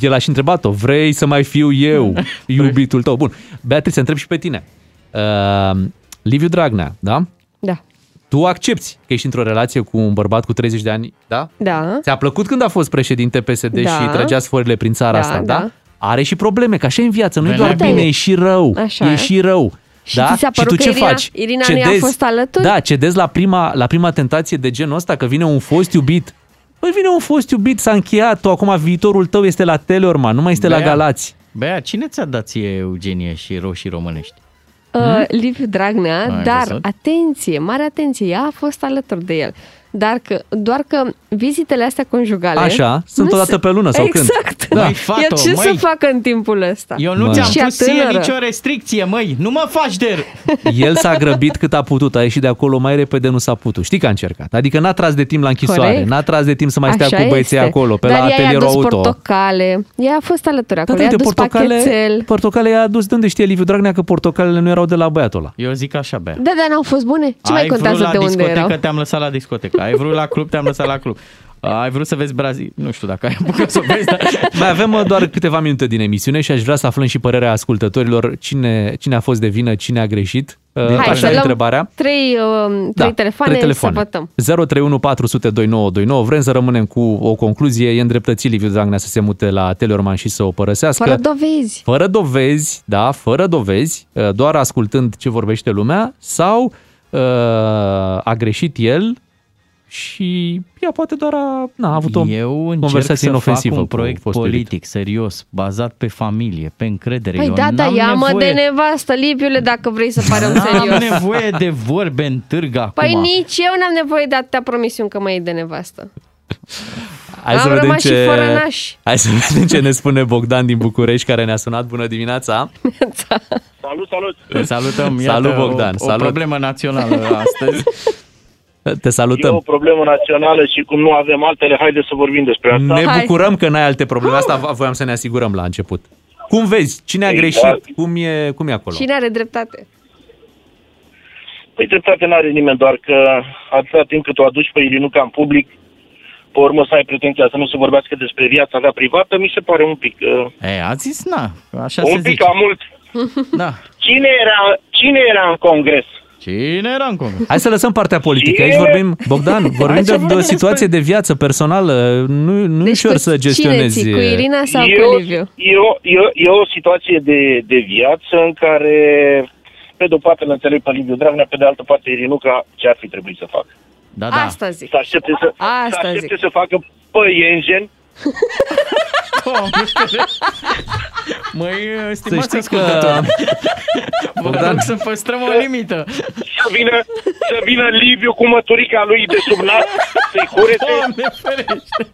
El a și întrebat-o, vrei să mai fiu eu, iubitul tău? Bun, Beatrice, întreb și pe tine. Uh, Liviu Dragnea, da? Da. Tu accepti că ești într-o relație cu un bărbat cu 30 de ani, da? Da. Ți-a plăcut când a fost președinte PSD Da. și trăgea sforile prin țara Da, asta, da? da. Are și probleme, că așa e în viață, nu e Venea doar bine. bine, e și rău. Așa e e. și rău. Și da? ți s-a și tu părut că ce Irina- faci? Irina nu i-a fost alături? Da, cedezi la prima, la prima tentație de genul ăsta, că vine un fost iubit. Păi vine un fost iubit, s-a încheiat, tu acum viitorul tău este la Teleorman, nu mai este la Bea. Galați. Bea, cine ți-a dat ție Eugenie și roșii românești? Uh, Liviu Dragnea, Ai dar văzut? atenție, mare atenție, ea a fost alături de el. Dar că, doar că vizitele astea conjugale... Așa, sunt nu o dată se- pe lună sau când? exact. Da. Măi, fată, El ce măi. să facă în timpul ăsta? Eu nu Măi. ți-am Și a pus ție tânără. nicio restricție, măi. Nu mă faci de... El s-a grăbit cât a putut, a ieșit de acolo mai repede nu s-a putut. Știi că a încercat. Adică n-a tras de timp la închisoare, Corect. n-a tras de timp să mai stea Așa cu băieții este. acolo, pe Dar la ea i-a atelierul adus auto. portocale. Ea a fost alături Da, acolo. da, i-a de adus portocale, pachetel. portocale i-a adus de unde știe Liviu Dragnea că portocalele nu erau de la băiatul ăla. Eu zic așa, bea. Da, dar n-au fost bune? Ce mai Ai vrut contează la de unde discotecă, erau? te-am lăsat la discotecă. Ai vrut la club, te-am lăsat la club. Ai vrut să vezi Brazil? Nu știu dacă ai apucat să o vezi, dar... Mai avem uh, doar câteva minute din emisiune și aș vrea să aflăm și părerea ascultătorilor cine, cine a fost de vină, cine a greșit. Uh, Hai Așa să e luăm întrebarea. trei, uh, trei telefoane, trei să votăm. 031 400 2929. Vrem să rămânem cu o concluzie. E îndreptățit Liviu Dragnea să se mute la Teleorman și să o părăsească. Fără dovezi. Fără dovezi, da, fără dovezi, uh, doar ascultând ce vorbește lumea, sau uh, a greșit el și ea poate doar a, n-a avut o Eu încerc conversație să inofensivă fac un cu proiect fostul politic, serios, bazat pe familie, pe încredere. Păi Eu da, da, n-am ia-mă nevoie... de nevastă, Liviule, dacă vrei să pare un N-am serios. nevoie de vorbe în târg acum. Păi nici eu n-am nevoie de atâtea promisiuni că mă iei de nevastă. Hai Am să vedem rămas ce... și fără naș. Hai să vedem ce ne spune Bogdan din București, care ne-a sunat. Bună dimineața! Salut, salut! Te salutăm, iată, Salut, Bogdan, o, salut. o problemă națională astăzi. Te E salutăm! o problemă națională și cum nu avem altele, haideți să vorbim despre asta. Ne bucurăm că n-ai alte probleme. Asta voiam să ne asigurăm la început. Cum vezi? Cine a Exact. greșit? Cum e, cum e acolo? Cine are dreptate? Păi dreptate n-are nimeni, doar că atâta timp cât o aduci pe Irinuca în public, pe urmă să ai pretenția să nu se vorbească despre viața ta privată, mi se pare un pic... Uh, E, a zis, na, așa un se pic zice. cam mult. Da. Cine era, cine era în congres? Cine era în congres? Hai să lăsăm partea politică. Aici Cine? vorbim, Bogdan, vorbim Hai să de, de vorbim o situație de viață personală. Nu, nu Deci e ușor cu să cine gestionezi. ții? Cu Irina sau e, cu o, Liviu? e, o, e, o, e o situație de, de viață în care, pe de o parte, îl înțeleg pe Liviu Dragnea, pe de altă parte, Irinuca, ce ar fi trebuit să facă? Da, da. Asta zic. Să aștepte să, Asta să, aștepte zic. să facă păienjen Măi, stimați știți că- ascultători, vă Bogdan. rog să păstrăm o limită. să vină, să vină Liviu cu măturica lui de sub nas să-i curețe. Doamne ferește!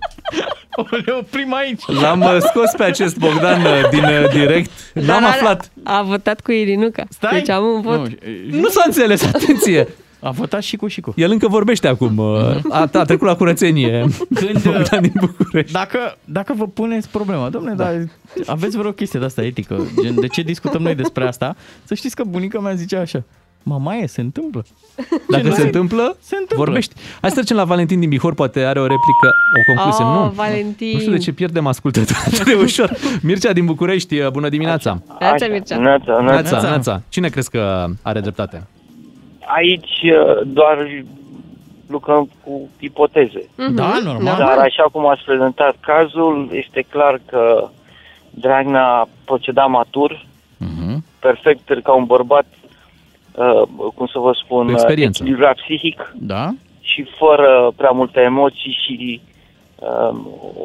O le oprim aici. L-am uh, scos pe acest Bogdan uh, din uh, direct. N-am Dar aflat. A, a votat cu Irinuca. Stai. Deci am un vot. Nu, Nu s-a înțeles, atenție. A votat și cu și cu. El încă vorbește acum. uh, A, a trecut la curățenie. Când, Bogdan din București. Dacă, dacă vă puneți problema, domne, da. dar aveți vreo chestie de asta etică, gen de ce discutăm noi despre asta, să știți că bunica mea zicea așa, mamaie, se întâmplă. Dacă Gen, se întâmplă, se întâmplă. vorbești. Hai să trecem la Valentin din Bihor, poate are o replică, o concluzie. Oh, nu. Valentin. Nu știu de ce pierdem ascultători atât de ușor. Mircea din București, uh, bună dimineața. Neața, Mircea. Neața, Neața, Neața. Cine crezi că are dreptate? Aici uh, doar lucrăm cu ipoteze. Mhm. Da, normal. Dar așa cum ați prezentat cazul, este clar că Dragnea a procedat matur, Mhm. perfect ca un bărbat, uh, cum să vă spun, Cu experiență. echilibrat psihic Da? și fără prea multe emoții și uh,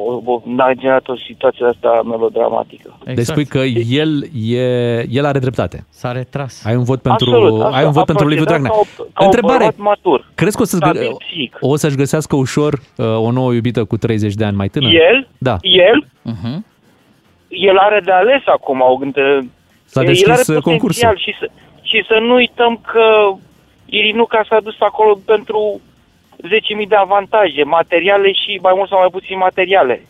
o, o, n-a generat o situație asta melodramatică. Exact. Deci spui că el, e, el are dreptate. S-a retras. Ai un vot pentru, Absolut, absolut. ai un vot A pentru Liviu procedat Dragnea. Ca, o, ca Întrebare. un bărbat matur. Crezi că o, să stabil psihic. o să-și găsească ușor uh, o nouă iubită cu 30 de ani mai tânăr? El, Da. el, Uh-huh. el are de ales acum. O, între, S-a el deschis, are uh, potențial concursul. Și să, și să nu uităm că Irinuca s-a dus acolo pentru 10.000 de avantaje, materiale și mai mult sau mai puțin materiale.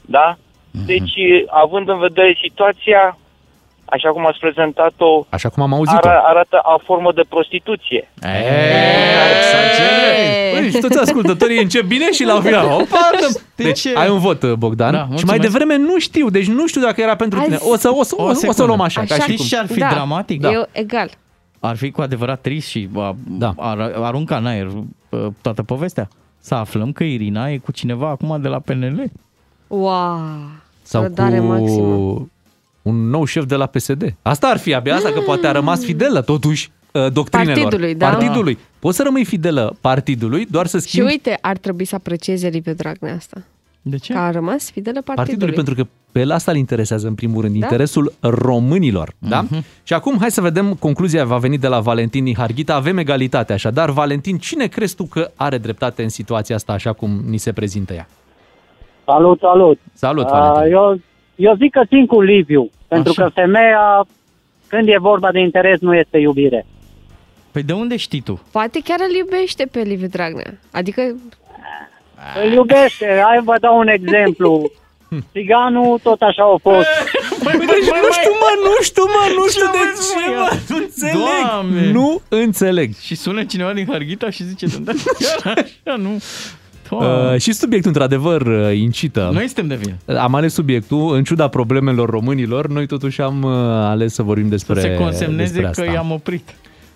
Da? Mhm. Deci, având în vedere situația, așa cum ați prezentat-o, Așa cum am auzit-o. ar, arată a formă de prostituție. Exagerezi! Păi, și toți ascultătorii încep bine și la final. Opa, dă- deci, ce? ai un vot, uh, Bogdan. Da, și mai mulțumesc. devreme nu știu, deci nu știu dacă era pentru tine. Azi- O să, o să, o, O o, să o secundă. luăm așa. ca Așa și Știți cum. ce ar fi Da. dramatic? Da. Eu egal. Ar fi cu adevărat trist și a, Da. ar, arunca în aer uh, toată povestea. Să aflăm că Irina e cu cineva acum de la PNL. Wow. Sau Răbdare cu maximă. un nou șef de la PSD. Asta ar fi abia asta, că poate a rămas fidelă totuși uh, doctrinelor. Partidului, da. Partidului. Poți să rămâi fidelă partidului, doar să Și schimbi uite, ar trebui să aprecieze Liviu Dragnea asta. De ce? Că a rămas fidelă partidului. Partidului, pentru că pe el asta îl interesează în primul rând, Da. interesul românilor. Da? Mhm. Și acum hai să vedem, concluzia va veni de la Valentin Niharghita, avem egalitate așadar. Valentin, cine crezi tu că are dreptate în situația asta așa cum ni se prezintă ea? Salut, salut! Salut, Uh, Valentin. eu, eu zic că țin cu Liviu, pentru că femeia, când e vorba de interes, nu este iubire. Păi de unde știi tu? Poate chiar îl iubește pe Liviu Dragnea. Adică, Îl iubește, hai vă dau un exemplu. Țiganul tot așa a fost. Păi, nu știu, mă, nu știu, mă, nu știu de ce, mă, nu înțeleg. Doamne. Nu înțeleg. Și sună cineva din Harghita și zice, da, chiar așa, nu. Uh, și subiectul, într-adevăr, uh, incită. Noi suntem de vină. Am ales subiectul, în ciuda problemelor românilor, noi totuși am uh, ales să vorbim despre Să se consemneze despre că asta. i-am oprit.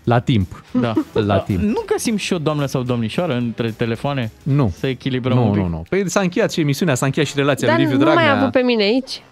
La timp. Da. La timp. Nu găsim și o doamnă sau domnișoară între telefoane? Nu. Să echilibrăm un Nu, pic? nu, nu. Păi s-a încheiat și emisiunea, s-a încheiat și relația dar lui Liviu nu mai Dragnea. a avut pe mine aici.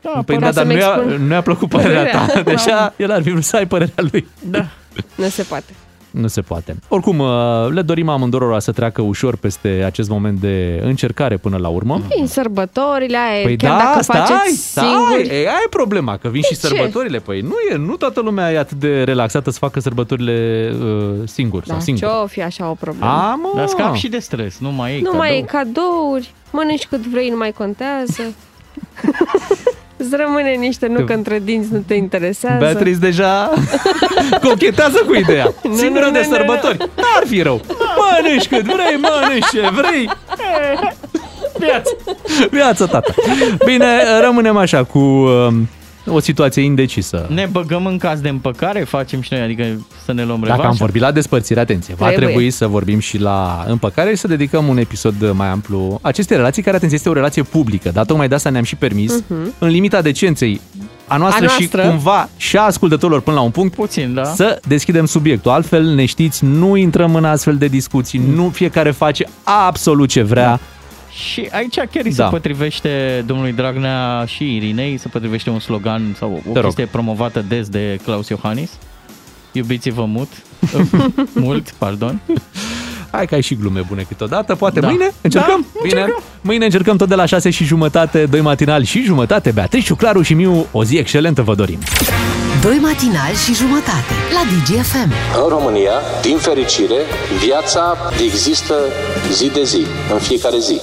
Da, Păi ca da, dar să-mi nu i-a, expun nu i-a plăcut părerea ta. părerea. Deci el ar fi vrut să ai părerea lui. Da. Nu se poate. Nu se poate. Oricum, uh, le dorim amândurora să treacă ușor peste acest moment de încercare până la urmă. Vin sărbătorile aia, Păi chiar da, dacă stai, faceți stai, singuri. e, aia e problema, că vin De și ce? sărbătorile. Păi nu e, nu toată lumea e atât de relaxată să facă sărbătorile uh, singur Da, sau singur. ce-o fi așa o problemă? A, mă. Dar scap și de stres, nu mai e nu cadou. mai e cadouri, mănânci cât vrei, nu mai contează. Îți rămâne niște nucă între dinți, nu te interesează. Beatrice deja cochetează cu ideea. Nu, Singură nu, de nu, nu, sărbători. N-ar fi rău. Mănânci cât vrei, mănânci ce vrei. Viață. Viață, tata. Bine, rămânem așa cu um, o situație indecisă. Ne băgăm în caz de împăcare, facem și noi, adică să ne luăm Dacă am revanșă? vorbit la despărțire, atenție, va Trebuie. trebui să vorbim și la împăcare și să dedicăm un episod mai amplu acestei relații, care, atenție, este o relație publică, dar tocmai de asta ne-am și permis, Mhm. în limita decenței a noastră, A și noastră. cumva și a ascultătorilor până la un punct, Puțin, da. să deschidem subiectul. Altfel, ne știți, nu intrăm în astfel de discuții, nu fiecare face absolut ce vrea. Și aici chiar îi Da. se potrivește domnului Dragnea și Irinei, se potrivește un slogan sau o Te rog. chestie promovată des de Claus Iohannis. Iubiți-vă mult. mult, pardon. Hai că ai și glume bune câteodată. Poate Da. mâine încercăm? Da, Bine. încercăm. Mâine încercăm tot de la 6 și jumătate, 2 matinal și jumătate. Beatrice, Claru și Miu, o zi excelentă vă dorim. Doi matinali și jumătate la DGFM. În România, din fericire, viața există zi de zi, în fiecare zi.